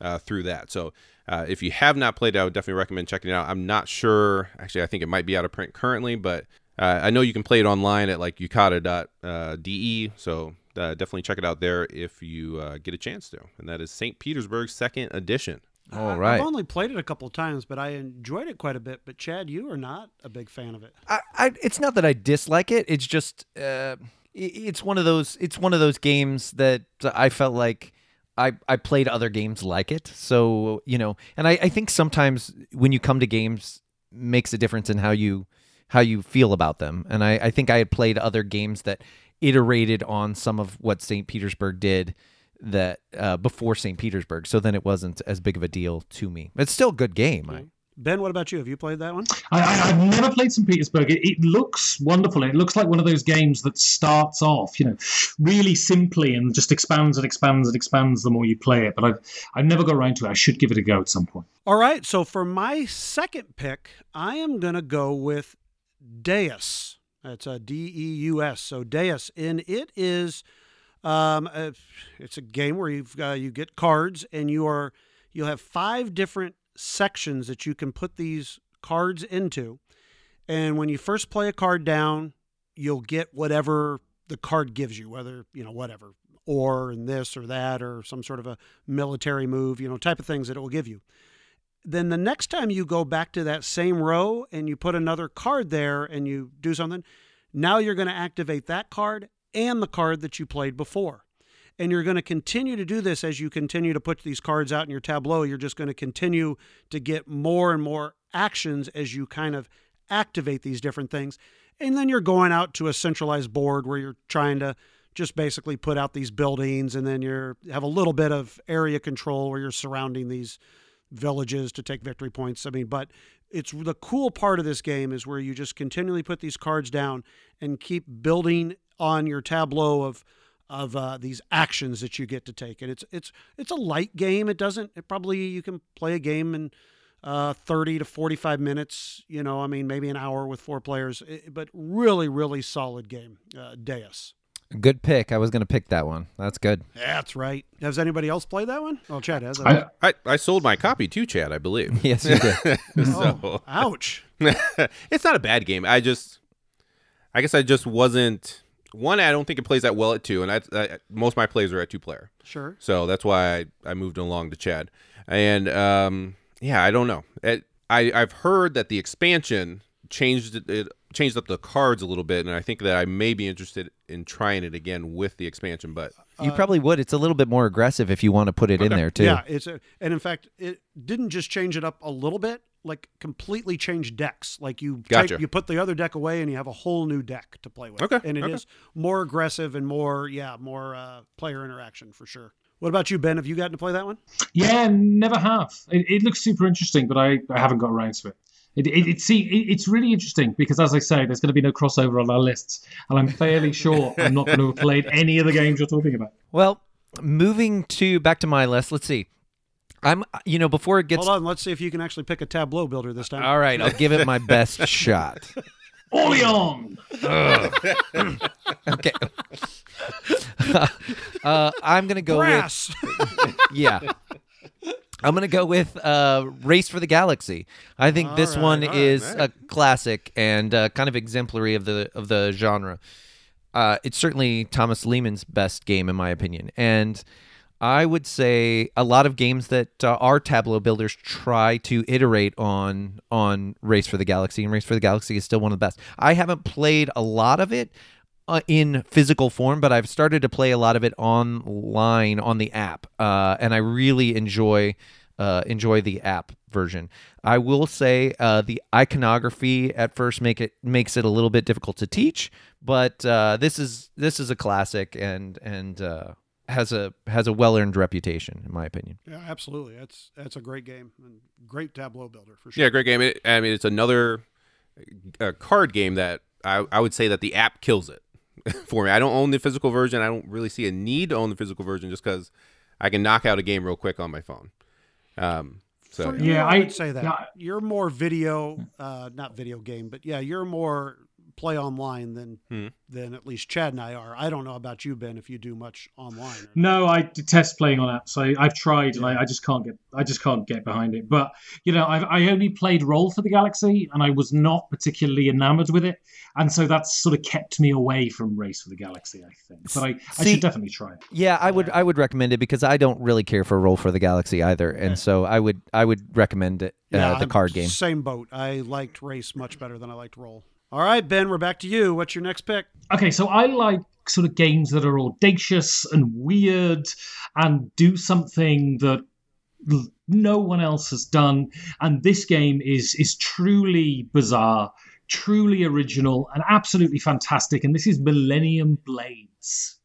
uh, through that. So uh, if you have not played it, I would definitely recommend checking it out. I'm not sure, actually, I think it might be out of print currently, but uh, I know you can play it online at like yucata.de. So uh, definitely check it out there if you uh, get a chance to. And that is St. Petersburg Second Edition. All I- right. I've only played it a couple of times, but I enjoyed it quite a bit. But Chad, you are not a big fan of it. I, I it's not that I dislike it. It's just uh, i- it's one of those it's one of those games that I felt like I I played other games like it. So you know, and I, I think sometimes when you come to games makes a difference in how you how you feel about them. And I, I think I had played other games that iterated on some of what St. Petersburg did that uh, before St. Petersburg. So then it wasn't as big of a deal to me. It's still a good game. I, Ben, what about you? Have you played that one? I, I, I've never played St. Petersburg. It, it looks wonderful. It looks like one of those games that starts off, you know, really simply and just expands and expands and expands the more you play it. But I've I've never got around to it. I should give it a go at some point. All right. So for my second pick, I am going to go with Deus. That's a D E U S. So Deus, and it is, um, a, it's a game where you've uh, you get cards, and you are you'll have five different sections that you can put these cards into, and when you first play a card down, you'll get whatever the card gives you, whether you know whatever or and this or that or some sort of a military move, you know, type of things that it will give you then the next time you go back to that same row and you put another card there and you do something, now you're going to activate that card and the card that you played before. And you're going to continue to do this as you continue to put these cards out in your tableau. You're just going to continue to get more and more actions as you kind of activate these different things. And then you're going out to a centralized board where you're trying to just basically put out these buildings and then you're have a little bit of area control where you're surrounding these villages to take victory points. I mean, but it's the cool part of this game is where you just continually put these cards down and keep building on your tableau of of uh, these actions that you get to take. And it's it's it's a light game. It doesn't. It probably you can play a game in uh, 30 to 45 minutes. You know, I mean, maybe an hour with four players. It- but really, really solid game. Uh, Deus. Good pick. I was going to pick that one. That's good. That's right. Has anybody else played that one? Oh, Chad has. I, I, I sold my copy to Chad, I believe. Yes, you did. so oh, ouch. it's not a bad game. I just, I guess I just wasn't. One, I don't think it plays that well at two, and I, I most of my plays are at two player. Sure. So that's why I, I moved along to Chad. And um, yeah, I don't know. It, I I've heard that the expansion changed it, it changed up the cards a little bit, and I think that I may be interested in trying it again with the expansion. But You probably would. It's a little bit more aggressive if you want to put it in there too. Yeah, it's a, and in fact, it didn't just change it up a little bit, like completely change decks. Like you Gotcha. take, you put the other deck away and you have a whole new deck to play with. Okay, and it is okay. more aggressive and more, yeah, more uh, player interaction for sure. What about you, Ben? Have you gotten to play that one? Yeah, never have. It, it looks super interesting, but I, I haven't got around to it. It, it, it see it, it's really interesting because as I say, there's going to be no crossover on our lists, and I'm fairly sure I'm not going to have played any of the games you're talking about. Well, moving to back to my list. Let's see. I'm, you know, before it gets. Hold on, let's see if you can actually pick a tableau builder this time. All right, I'll give it my best shot. Oleon! Okay. uh, I'm gonna go Brass. with yeah. I'm gonna go with uh, Race for the Galaxy. I think this right, one is all a classic and uh, kind of exemplary of the of the genre. Uh, it's certainly Thomas Lehmann's best game in my opinion, and I would say a lot of games that uh, are tableau builders try to iterate on on Race for the Galaxy, and Race for the Galaxy is still one of the best. I haven't played a lot of it uh, in physical form, but I've started to play a lot of it online on the app, uh, and I really enjoy uh, enjoy the app version. I will say uh, the iconography at first make it makes it a little bit difficult to teach, but uh, this is this is a classic and and uh, has a has a well earned reputation in my opinion. yeah, absolutely. That's that's a great game and great tableau builder for sure. yeah, great game. It, I mean, it's another uh, card game that I, I would say that the app kills it for me. I don't own the physical version. I don't really see a need to own the physical version just because I can knock out a game real quick on my phone. Um, so For yeah. you, Yeah, I, I- would say that yeah. you're more video, uh, not video game, but yeah, you're more play online than Hmm. than at least Chad and I are. I don't know about you, Ben, if you do much online. No, I detest playing on apps. I, I've tried and I, I just can't get I just can't get behind it. But you know, I've, I only played Roll for the Galaxy and I was not particularly enamored with it, and so that's sort of kept me away from Race for the Galaxy. I think, but I, I should definitely try it. Yeah, I would I would recommend it because I don't really care for Roll for the Galaxy either, and so I would I would recommend it uh, Yeah, the card game. Same boat. I liked race much better than I liked roll. All right, Ben, we're back to you. What's your next pick? Okay, so I like sort of games that are audacious and weird and do something that no one else has done. And this game is is truly bizarre, truly original, and absolutely fantastic. And this is Millennium Blades.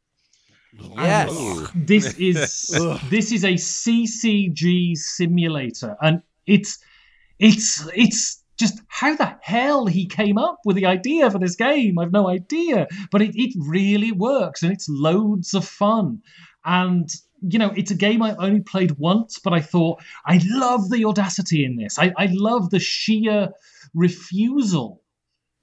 Yes. This is this is a CCG simulator, and it's it's it's just how the hell he came up with the idea for this game. I've no idea, but it, it really works, and it's loads of fun. And you know, it's a game I've only played once, but I thought I love the audacity in this. I, I love the sheer refusal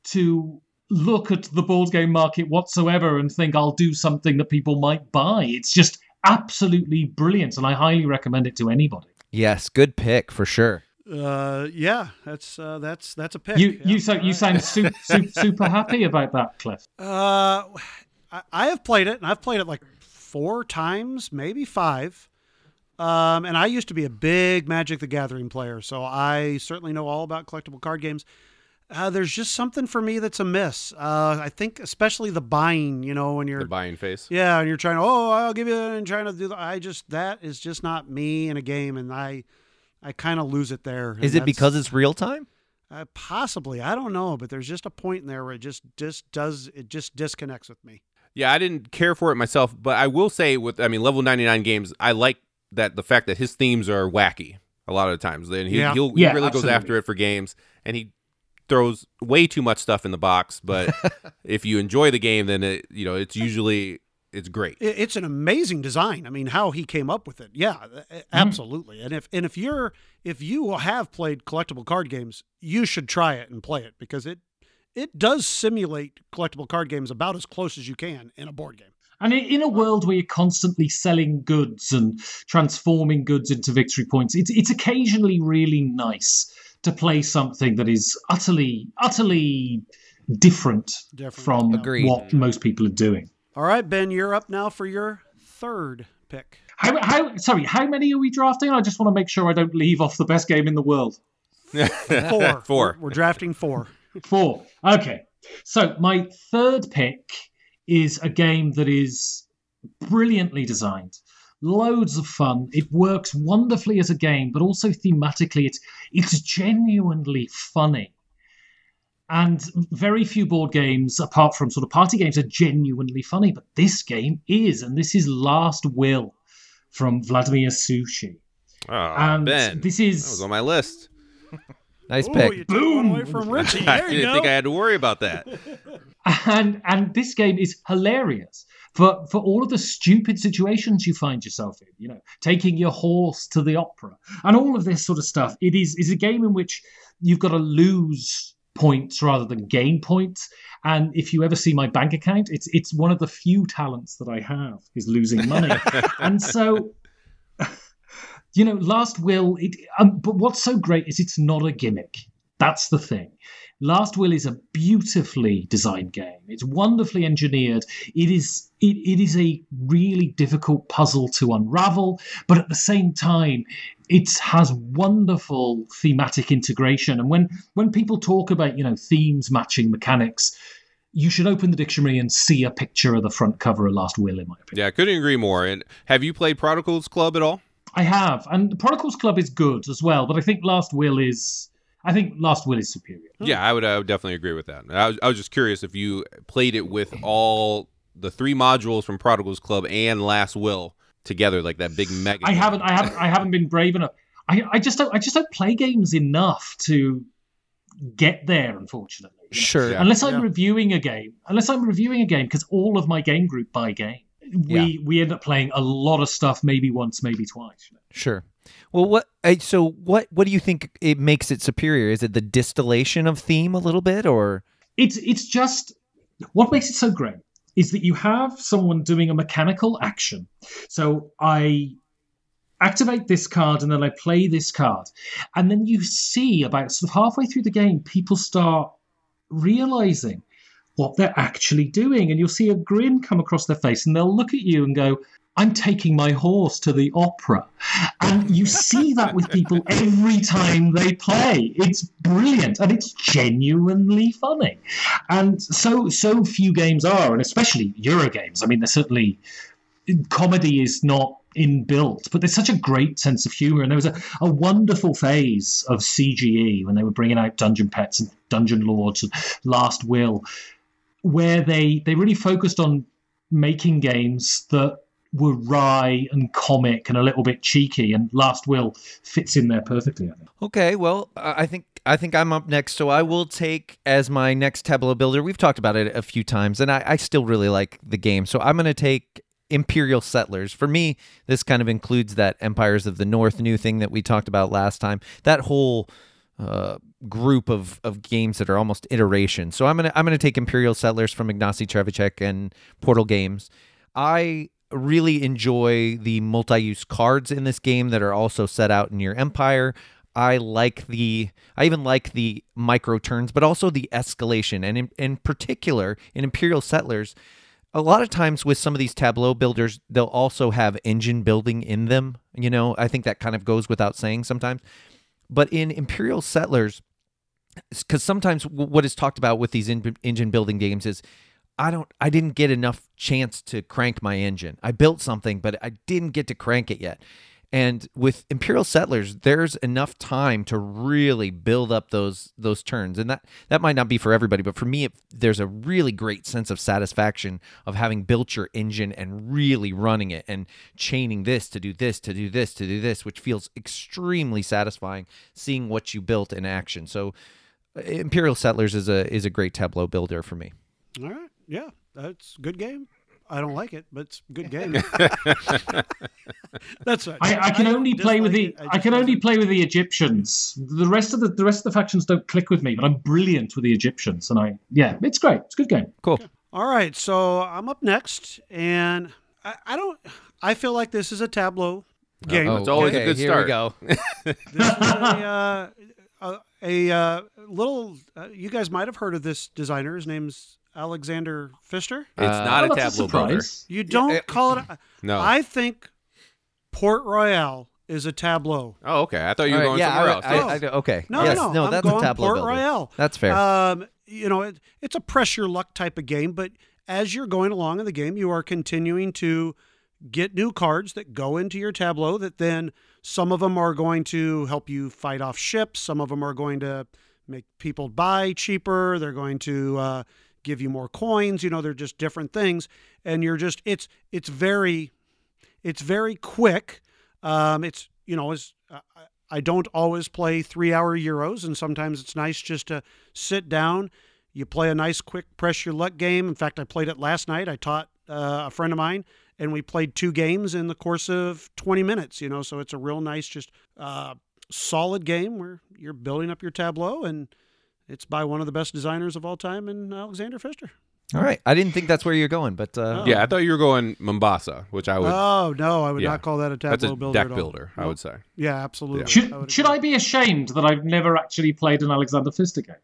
to look at the board game market whatsoever and think I'll do something that people might buy. It's just absolutely brilliant, and I highly recommend it to anybody. Yes, good pick for sure. Uh, yeah, that's uh, that's that's a pick. You Yeah, you so all you sound super, super, super happy about that, Cliff. Uh, I, I have played it, and I've played it like four times, maybe five. Um, and I used to be a big Magic the Gathering player, so I certainly know all about collectible card games. Uh, there's just something for me that's amiss. Uh, I think especially the buying, you know, when you're The buying face. yeah, and you're trying to oh, I'll give you and trying to do the I just that is just not me in a game, and I I kind of lose it there. Is it because it's real time? uh, possibly I don't know, but there's just a point in there where it just just does it just disconnects with me. Yeah, I didn't care for it myself, but I will say with I mean level 99 games, I like that the fact that his themes are wacky a lot of the times. Then he Yeah. he'll, Yeah, he really absolutely. goes after it for games. and he throws way too much stuff in the box. But if you enjoy the game, then it you know it's usually it's great. It's an amazing design. I mean, how he came up with it. Yeah, a- mm-hmm. absolutely. And if and if you're if you have played collectible card games, you should try it and play it because it it does simulate collectible card games about as close as you can in a board game. And in- in a world where you're constantly selling goods and transforming goods into victory points, it's it's occasionally really nice to play something that is utterly utterly different, Different, from Agreed. what most people are doing. All right, Ben, you're up now for your third pick. How, how sorry, how many are we drafting? I just want to make sure I don't leave off the best game in the world. Four. 4 We're, we're drafting four. Four. Okay. So my third pick is a game that is brilliantly designed. Loads of fun. It works wonderfully as a game, but also thematically it's it's genuinely funny. And very few board games, apart from sort of party games, are genuinely funny. But this game is, and this is Last Will from Vladimír Suchý. Oh, And Ben, this that is was on my list. Nice Ooh, pick. you took away from Richie. I There you didn't go. think I had to worry about that. and and this game is hilarious for for all of the stupid situations you find yourself in you know taking your horse to the opera and all of this sort of stuff it is is a game in which you've got to lose points rather than gain points. And if you ever see my bank account it's it's one of the few talents that i have is losing money. And so you know last will it um, but what's so great is it's not a gimmick. That's the thing Last Will is a beautifully designed game. It's wonderfully engineered. It is it, it is a really difficult puzzle to unravel, but at the same time, it has wonderful thematic integration. And when when people talk about you know themes matching mechanics, you should open the dictionary and see a picture of the front cover of Last Will. In my opinion, Yeah, I couldn't agree more. And have you played Prodigals Club at all? I have, and the Prodigals Club is good as well. But I think Last Will is I think Last Will is superior. Yeah, I would, I would definitely agree with that. I was, I was just curious if you played it with all the three modules from Prodigals Club and Last Will together, like that big mega. I haven't. I haven't. I haven't been brave enough. I, I just don't. I just don't play games enough to get there. Unfortunately. Sure. Yeah. Unless I'm Yeah. reviewing a game, unless I'm reviewing a game, because all of my game group buy game, we we end up playing a lot of stuff, maybe once, maybe twice. Sure. Well, what? So, what? What do you think it makes it superior? Is it the distillation of theme a little bit, or It's it's just what makes it so great is that you have someone doing a mechanical action. So I activate this card and then I play this card. And then you see about sort of halfway through the game, people start realizing what they're actually doing. And you'll see a grin come across their face and they'll look at you and go, I'm taking my horse to the opera. And you see that with people every time they play. It's brilliant and it's genuinely funny. And so so few games are, and especially Euro games. I mean, they're certainly comedy is not inbuilt, but there's such a great sense of humor. And there was a, a wonderful phase of CGE when they were bringing out Dungeon Pets and Dungeon Lords and Last Will, where they they really focused on making games that were wry and comic and a little bit cheeky. And Last Will fits in there perfectly. I think. Okay, well, I think I think I'm up next, so I will take as my next tableau builder. We've talked about it a few times, and I, I still really like the game, so I'm going to take Imperial Settlers. For me, this kind of includes that Empires of the North new thing that we talked about last time. That whole uh, group of, of games that are almost iterations. So I'm gonna I'm gonna take Imperial Settlers from Ignacy Trzewiczek and Portal Games. I really enjoy the multi-use cards in this game that are also set out in your empire. I like the I even like the micro turns, but also the escalation. And in, in particular, in Imperial Settlers, a lot of times with some of these tableau builders, they'll also have engine building in them. You know, I think that kind of goes without saying sometimes. But in Imperial Settlers, because sometimes what is talked about with these engine building games is I don't I didn't get enough chance to crank my engine. I built something, but I didn't get to crank it yet. And with Imperial Settlers, there's enough time to really build up those those turns, and that that might not be for everybody, but for me, it, there's a really great sense of satisfaction of having built your engine and really running it and chaining this to do this to do this to do this, which feels extremely satisfying. Seeing what you built in action, so uh, Imperial Settlers is a is a great tableau builder for me. All right. Yeah, that's a good game. I don't like it, but it's a good game. that's right. I, I can don't only play with the dislike it, I, just can only play with the Egyptians. The rest of the the rest of the factions don't click with me, but I'm brilliant with the Egyptians, and I yeah, it's great. It's a good game. Cool. All right, so I'm up next, and I, I don't. I feel like this is a tableau game. It's always a okay, good here start. we go. This is a, uh, a, a uh, little. Uh, you guys might have heard of this designer. His name's Alexander Pfister. It's not a tableau builder. surprise. You don't uh, call it. A, No. I think Port Royale is a tableau. Oh, okay. I thought you were All right, going yeah, somewhere I- else. I- I- okay. No, yes, no, no. I'm that's going a tableau Port builder. Royale. That's fair. Um, you know, it, it's a pressure luck type of game, but as you're going along in the game, you are continuing to get new cards that go into your tableau that then some of them are going to help you fight off ships, some of them are going to make people buy cheaper, they're going to uh, give you more coins, you know, they're just different things and you're just it's it's very it's very quick. Um, it's you know, I- I don't always play three hour euros, and sometimes it's nice just to sit down. You play a nice, quick, press your luck game. In fact, I played it last night. I taught uh, a friend of mine, and we played two games in the course of 20 minutes. You know, so it's a real nice, just uh, solid game where you're building up your tableau, and it's by one of the best designers of all time, in Alexander Pfister. All right. I didn't think that's where you're going, but uh, Oh. Yeah, I thought you were going Mombasa, which I would. Oh no, I would yeah. not call that a tableau that's a builder. deck at builder, I would say. Yeah, absolutely. Should would should. I be ashamed that I've never actually played an Alexander Pfister game?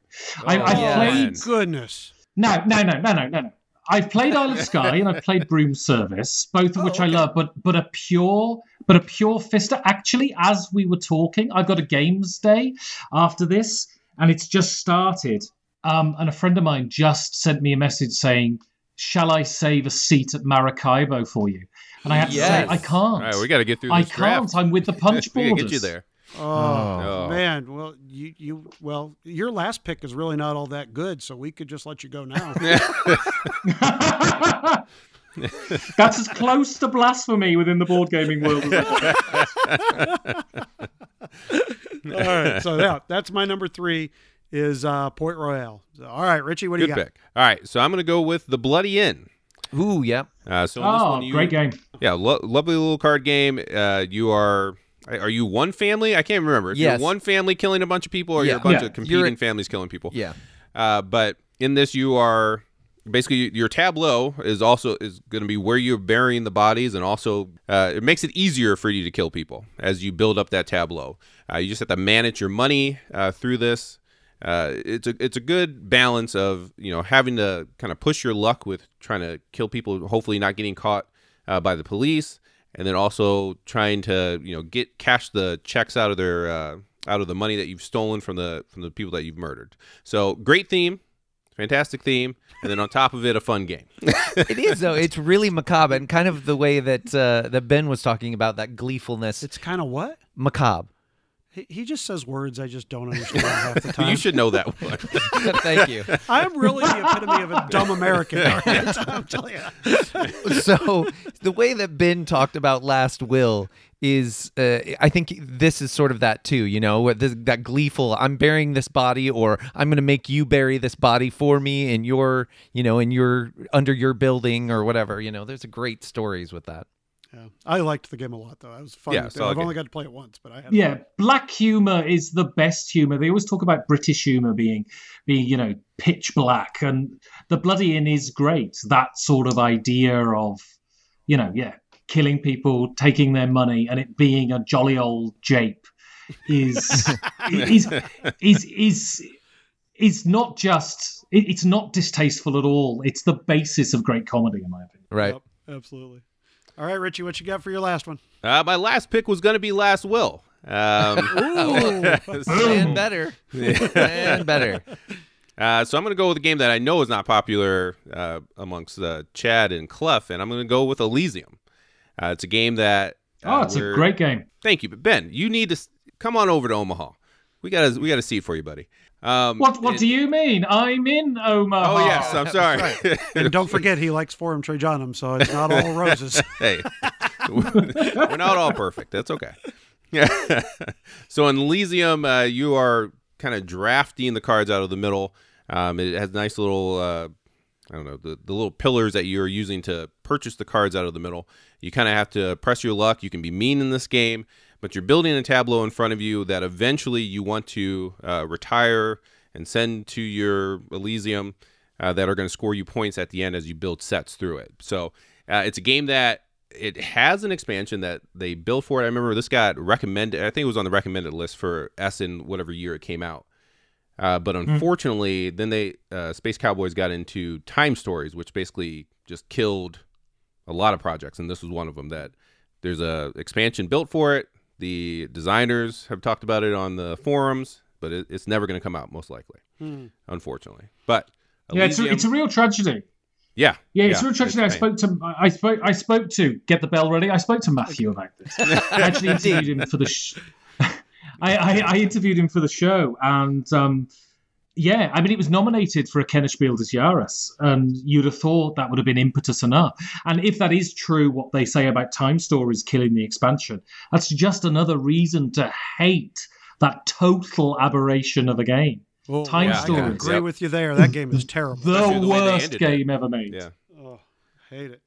I, Oh, I've yeah. played man. Goodness. no, no, no, no, no, no, no. I've played Isle of Skye and I've played Broom Service, both of Oh, which I love. But but a pure but a pure Pfister. Actually, as we were talking, I've got a games day after this, and it's just started. Um, and a friend of mine just sent me a message saying, "Shall I save a seat at Maracaibo for you?" And I had to say, "I can't. All right, we got to get through I this can't. draft. I'm with the punch we borders." gotta get you there. Oh, Oh. man, well you you well your last pick is really not all that good, so we could just let you go now. That's as close to blasphemy within the board gaming world as I all right, so yeah, that's my number three is uh, Port Royale. So, all right, Richie, what do Good you got? pick. All right, so I'm going to go with the Bloody Inn. ooh, yeah. Uh, so in this Oh, one, you, great game. Yeah, lo- lovely little card game. Uh, you are. Are you one family? I can't remember. If Yes. you're one family killing a bunch of people, or Yeah. you're a bunch Yeah. of competing You're- families killing people. Yeah. Uh, but in this, you are basically your tableau is also is going to be where you're burying the bodies, and also uh, it makes it easier for you to kill people as you build up that tableau. Uh, you just have to manage your money uh, through this. Uh, it's a it's a good balance of you know having to kind of push your luck with trying to kill people, hopefully not getting caught uh, by the police, and then also trying to you know get cash the checks out of their uh, out of the money that you've stolen from the from the people that you've murdered. So great theme, fantastic theme, and then on top of it, a fun game. It is though. It's really macabre and kind of the way that uh, that Ben was talking about that gleefulness. It's kind of what macabre. He, he just says words I just don't understand half the time. you should know that one. Thank you. I'm really the epitome of a dumb American. all right? I'm telling you. so the way that Ben talked about Last Will is, uh, I think this is sort of that too. You know, this, that gleeful. I'm burying this body, or I'm going to make you bury this body for me in your, you know, in your under your building or whatever. You know, there's a great stories with that. Yeah, I liked the game a lot though. It was fun. Yeah, I've solid only got to play it once, but I had Yeah, fun. black humor is the best humor. They always talk about British humor being being, you know, pitch black and the bloody inn is great. That sort of idea of, you know, yeah, killing people, taking their money and it being a jolly old jape is is is is is not just it, it's not distasteful at all. It's the basis of great comedy in my opinion. Right. Yep, absolutely. All right, Richie, what you got for your last one? Uh, my last pick was going to be Last Will. Um, Ooh, And better. and better. Uh, so I'm going to go with a game that I know is not popular uh, amongst uh, Chad and Clough, and I'm going to go with Elysium. Uh, it's a game that. Oh, uh, it's a great game. Thank you, but Ben, you need to s- come on over to Omaha. We got a we got a seat for you, buddy. Um, What what it- do you mean? I'm in Omaha. Oh yes, I'm sorry. and don't forget he likes Forum Trajanum, so it's not all roses. hey, we're not all perfect. That's okay. so in Elysium, uh, you are kind of drafting the cards out of the middle. Um, it has nice little, uh, I don't know, the, the little pillars that you're using to purchase the cards out of the middle. You kind of have to press your luck. You can be mean in this game, but you're building a tableau in front of you that eventually you want to uh, retire and send to your Elysium uh, that are going to score you points at the end as you build sets through it. So uh, it's a game that it has an expansion that they built for it. I remember this got recommended. I think it was on the recommended list for S in whatever year it came out. Uh, but unfortunately, then they uh, Space Cowboys got into Time Stories, which basically just killed a lot of projects, and this was one of them. That there's a expansion built for it. The designers have talked about it on the forums, but it, it's never going to come out, most likely, unfortunately. But Yeah, it's a, it's a real tragedy. yeah, Yeah, it's a real tragedy. I spoke to I spoke I spoke to get the bell ready. I spoke to Matthew about this. I actually interviewed him for the. Sh- I, I I interviewed him for the show, and um, yeah, I mean, it was nominated for a Kenner Spiel des Jahres, and you'd have thought that would have been impetus enough. And if that is true, what they say about Time Stories killing the expansion, that's just another reason to hate that total aberration of a game. Oh, Time yeah, I Stories. can agree Yep. with you there. That game is terrible. The the worst ended it. game ever made. Yeah. oh, hate it.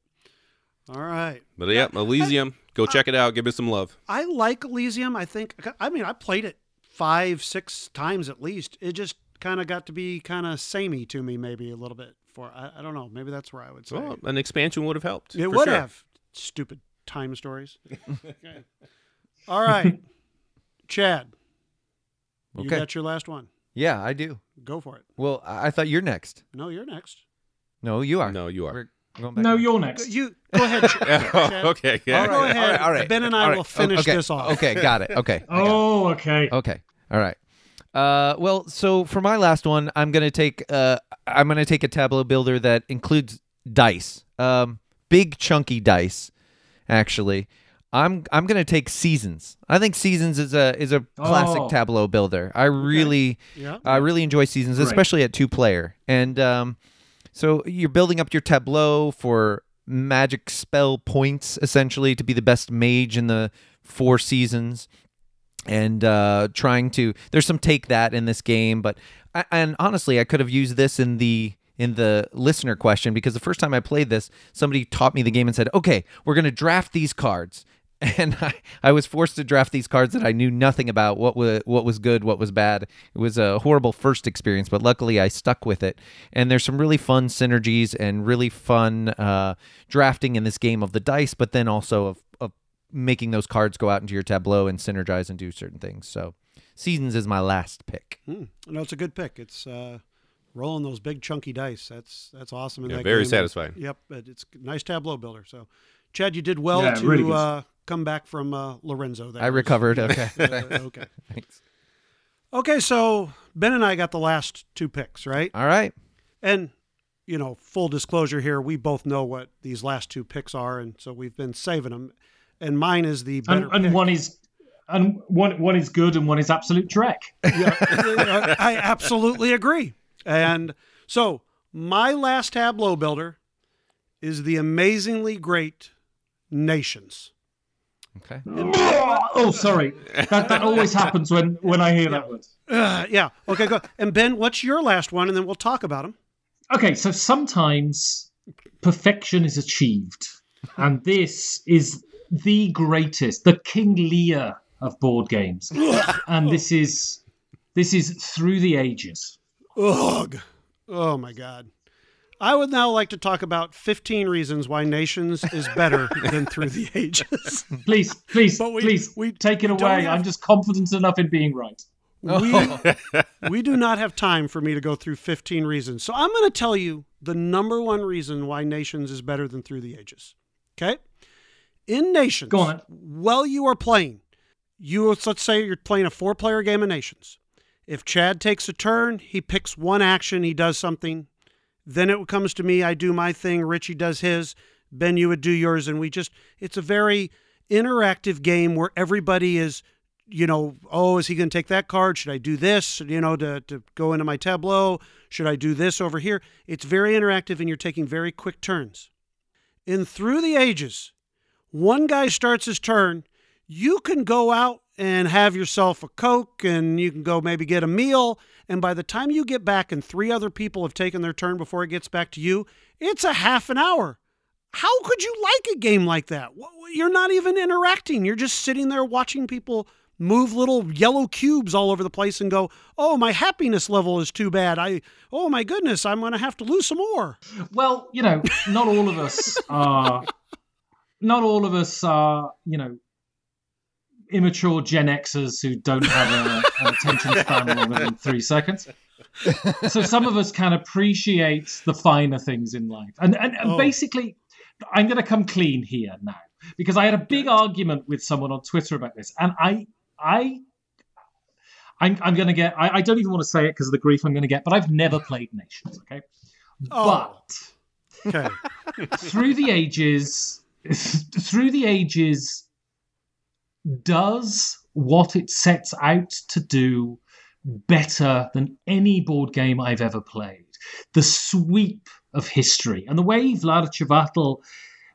All right. But yeah, Elysium, go check it out. Give it some love. I like Elysium. I think. I mean, I played it five, six times at least. It just kind of got to be kind of samey to me, maybe a little bit. For I, I don't know. Maybe that's where I would say Well, an expansion would have helped. it would sure. have. Stupid time stories. Okay. All right, Chad. You Okay. got your last one. Yeah, I do. Go for it. Well, I I thought you're next. No, you're next. No, you are. No, you are. We're going back No, on. you're next. You go ahead. Ch- Chad. Oh, okay. Yeah. All Go ahead. all right, all right. Ben and I all right. will finish okay. this off. Okay, got it. Okay. I got it. Oh, okay. Okay. All right. Uh, well, so for my last one, I'm gonna take uh, I'm gonna take a tableau builder that includes dice, um, big chunky dice. Actually, I'm I'm gonna take seasons. I think seasons is a is a classic Oh. tableau builder. I really Yeah. I really enjoy seasons, Great. especially at two player. And um, so you're building up your tableau for magic spell points, essentially, to be the best mage in the four seasons. And uh, trying to, there's some take that in this game, but I, and honestly, I could have used this in the in the listener question because the first time I played this, somebody taught me the game and said, "Okay, we're going to draft these cards." and I, I was forced to draft these cards that I knew nothing about what was what was good, what was bad. It was a horrible first experience, but luckily I stuck with it. And there's some really fun synergies and really fun uh, drafting in this game of the dice, but then also of, of making those cards go out into your tableau and synergize and do certain things. So Seasons is my last pick. Hmm. No, it's a good pick. It's uh, rolling those big chunky dice. That's that's awesome. In Yeah, that very game. satisfying. Yep, it- it's nice tableau builder. So, Chad, you did well Yeah, to really uh, come back from uh, Lorenzo. There I recovered. Okay. Uh, okay. Thanks. Okay. So Ben and I got the last two picks, right? All right. And you know, full disclosure here, we both know what these last two picks are, and so we've been saving them. And mine is the better. And, and pick. one is and one one is good and one is absolute Trek. Yeah, I absolutely agree. And so my last tableau builder is the amazingly great Nations. Okay. oh, sorry. That, that always happens when, when I hear that word. Uh, yeah. Okay. Go. And Ben, what's your last one? And then we'll talk about them. Okay, so sometimes perfection is achieved, and this is the greatest, the King Lear of board games, and this is this is through the ages. Ugh. Oh my God. I would now like to talk about 15 reasons why Nations is better than Through the Ages. Please, please, But we- please, we take it away. have- I'm just confident enough in being right. we, oh. we do not have time for me to go through 15 reasons. So I'm going to tell you the number one reason why Nations is better than Through the Ages. Okay? In Nations, Go on while you are playing, you let's say you're playing a four player game of Nations. If Chad takes a turn, he picks one action, he does something. Then it comes to me, I do my thing, Richie does his, Ben, you would do yours, and we just, it's a very interactive game where everybody is you know, oh, is he going to take that card? Should I do this, you know, to, to go into my tableau? Should I do this over here? It's very interactive and you're taking very quick turns. In Through the Ages, one guy starts his turn, you can go out and have yourself a Coke and you can go maybe get a meal. And by the time you get back and three other people have taken their turn before it gets back to you, it's a half an hour. How could you like a game like that? You're not even interacting. You're just sitting there watching people move little yellow cubes all over the place and go, "Oh, my happiness level is too bad. I oh my goodness, I'm going to have to lose some more." Well, you know, not all of us are not all of us are, you know, immature Gen Xers who don't have a, an attention span longer than 3 seconds. So some of us can appreciate the finer things in life. And and, and Oh. basically I'm going to come clean here now because I had a big argument with someone on Twitter about this and I I I'm, I'm going to get. I, I don't even want to say it because of the grief I'm going to get. But I've never played Nations. Okay, Oh. but Okay. through the ages, through the ages, does what it sets out to do better than any board game I've ever played. The sweep of history and the way Vlad Chvátil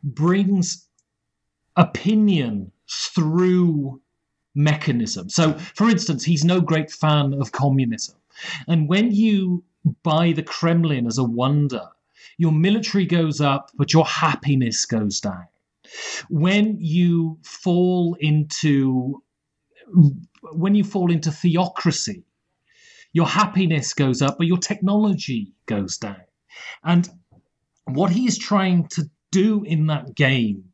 brings opinion through mechanism. So, for instance, he's no great fan of communism. And when you buy the Kremlin as a wonder, your military goes up, but your happiness goes down. When you fall into when you fall into theocracy, your happiness goes up, but your technology goes down. And what he is trying to do in that game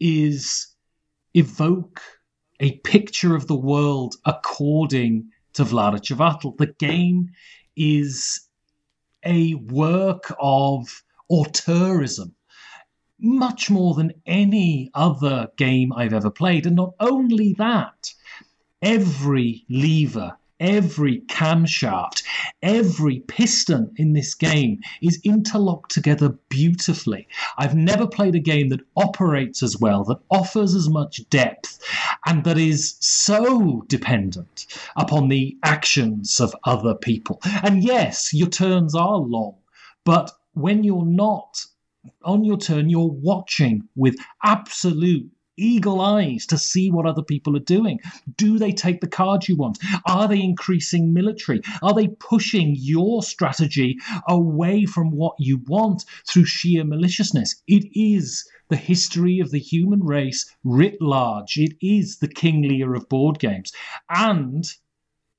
is evoke a picture of the world according to Vlaada Chvátil. The game is a work of auteurism, much more than any other game I've ever played. And not only that, every lever, every camshaft, every piston in this game is interlocked together beautifully. I've never played a game that operates as well, that offers as much depth, and that is so dependent upon the actions of other people. And yes, your turns are long, but when you're not on your turn, you're watching with absolute eagle eyes to see what other people are doing. Do they take the cards you want? Are they increasing military? Are they pushing your strategy away from what you want through sheer maliciousness? It is the history of the human race writ large. It is the King Lear of board games. And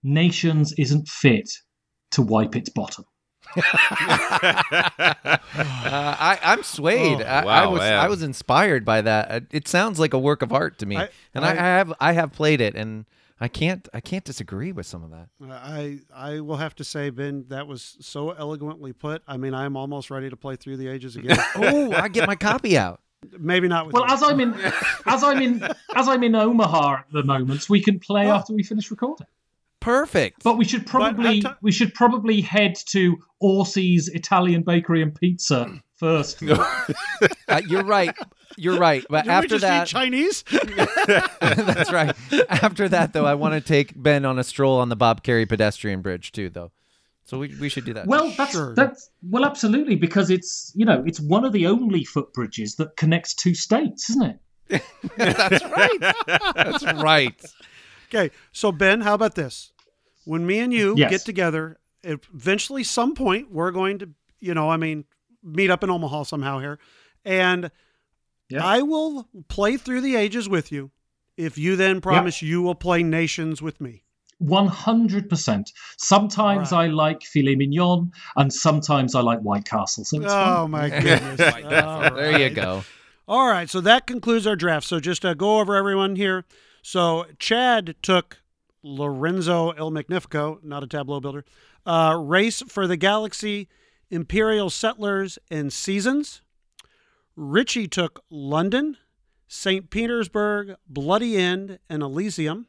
Nations isn't fit to wipe its bottom. Uh, I, I'm swayed. Oh, I, I was yeah. I was inspired by that. Uh, It sounds like a work of art to me, I- and I, I- I have I have played it, and I can't I can't disagree with some of that. I I will have to say, Ben, that was so eloquently put. I mean, I'm almost ready to play through the ages again. Oh, I get my copy out. Maybe not with Well, you. as I'm in, as I'm in, as I'm in Omaha at the moment, we can play Oh. after we finish recording. Perfect. But we should probably But, we should probably head to Orsi's Italian Bakery and Pizza first. Uh, you're right. You're right. But Did we after just that, Chinese. that's right. After that, though, I want to take Ben on a stroll on the Bob Kerrey pedestrian bridge too, though. So we, we should do that. Well, that's Sure. that's well, absolutely, because it's you know it's one of the only footbridges that connects two states, isn't it? that's right. That's right. Okay, so Ben, how about this? When me and you Yes. get together, eventually, some point, we're going to, you know, I mean, meet up in Omaha somehow here, and Yeah. I will play through the ages with you. If you then promise you will play nations with me. One hundred percent. Sometimes All right. I like filet mignon, and sometimes I like White Castle. So it's fun. Oh my goodness! All There you go. All right, so that concludes our draft. So just uh, go over everyone here. So Chad took Lorenzo El Magnifico, not a tableau builder. Uh, Race for the Galaxy, Imperial Settlers, and Seasons. Richie took London, St. Petersburg, Bloody Inn, and Elysium.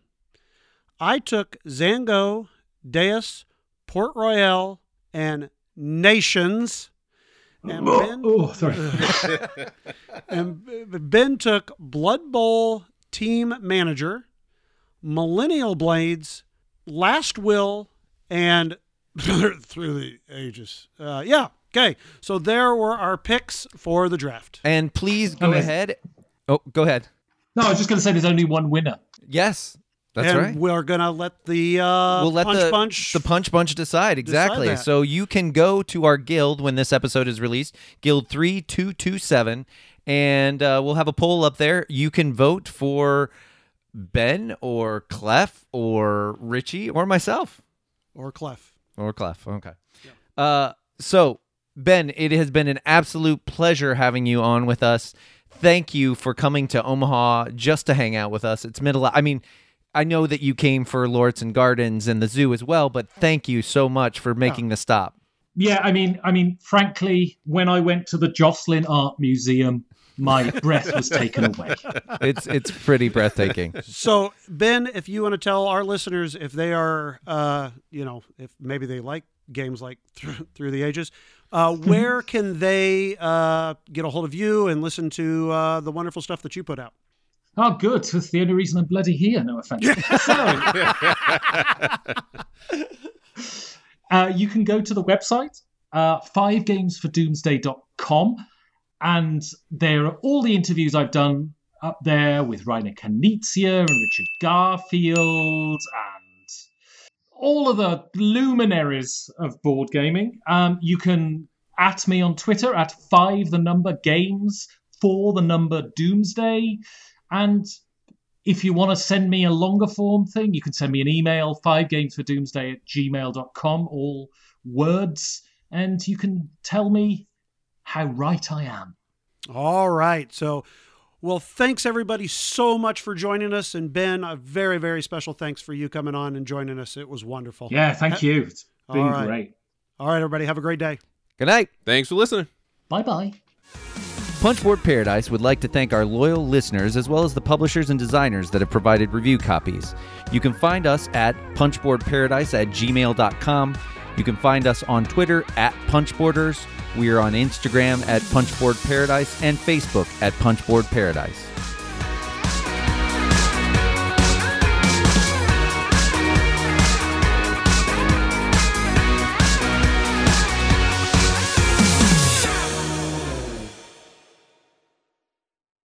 I took Zhanguo, Deus, Port Royale, and Nations. And Ben, Oh, sorry. and Ben took Blood Bowl Team Manager, Millennium Blades, Last Will, and Through the Ages. Uh, yeah. Okay. So there were our picks for the draft. And please go Okay. ahead. Oh, go ahead. No, I was just going to say there's only one winner. Yes. That's and right. we're gonna let the uh, we'll let punch the bunch. the punch bunch decide exactly. that. so you can go to our guild when this episode is released, Guild three two two seven, and uh, we'll have a poll up there. You can vote for Ben or Clef or Richie or myself or Clef. or Clef. Okay. Uh, so Ben, it has been an absolute pleasure having you on with us. Thank you for coming to Omaha just to hang out with us. It's middle. I mean. I know that you came for Lauritzen Gardens and the zoo as well, but thank you so much for making the stop. Yeah, I mean, I mean, frankly, when I went to the Joslyn Art Museum, my breath was taken away. It's it's pretty breathtaking. So Ben, if you want to tell our listeners if they are, uh, you know, if maybe they like games like through, through the ages, uh, where can they uh, get a hold of you and listen to uh, the wonderful stuff that you put out? Oh, good. That's the only reason I'm bloody here. No offense. so, uh, you can go to the website, uh, fivegamesfordoomsday.com, and there are all the interviews I've done up there with Rainer Knizia and Richard Garfield and all of the luminaries of board gaming. Um, you can at me on Twitter at five the number games for the number doomsday. And if you want to send me a longer form thing, you can send me an email, five games for doomsday at gmail.com, all words, and you can tell me how right I am. All right. So, well, thanks everybody so much for joining us. And Ben, a very, very special thanks for you coming on and joining us. It was wonderful. Yeah, thank you. It's been All right. great. All right, everybody. Have a great day. Good night. Thanks for listening. Bye bye. Punchboard Paradise would like to thank our loyal listeners as well as the publishers and designers that have provided review copies. You can find us at punchboardparadise at gmail.com. You can find us on Twitter at Punchboarders. We are on Instagram at Punchboard Paradise and Facebook at Punchboard Paradise.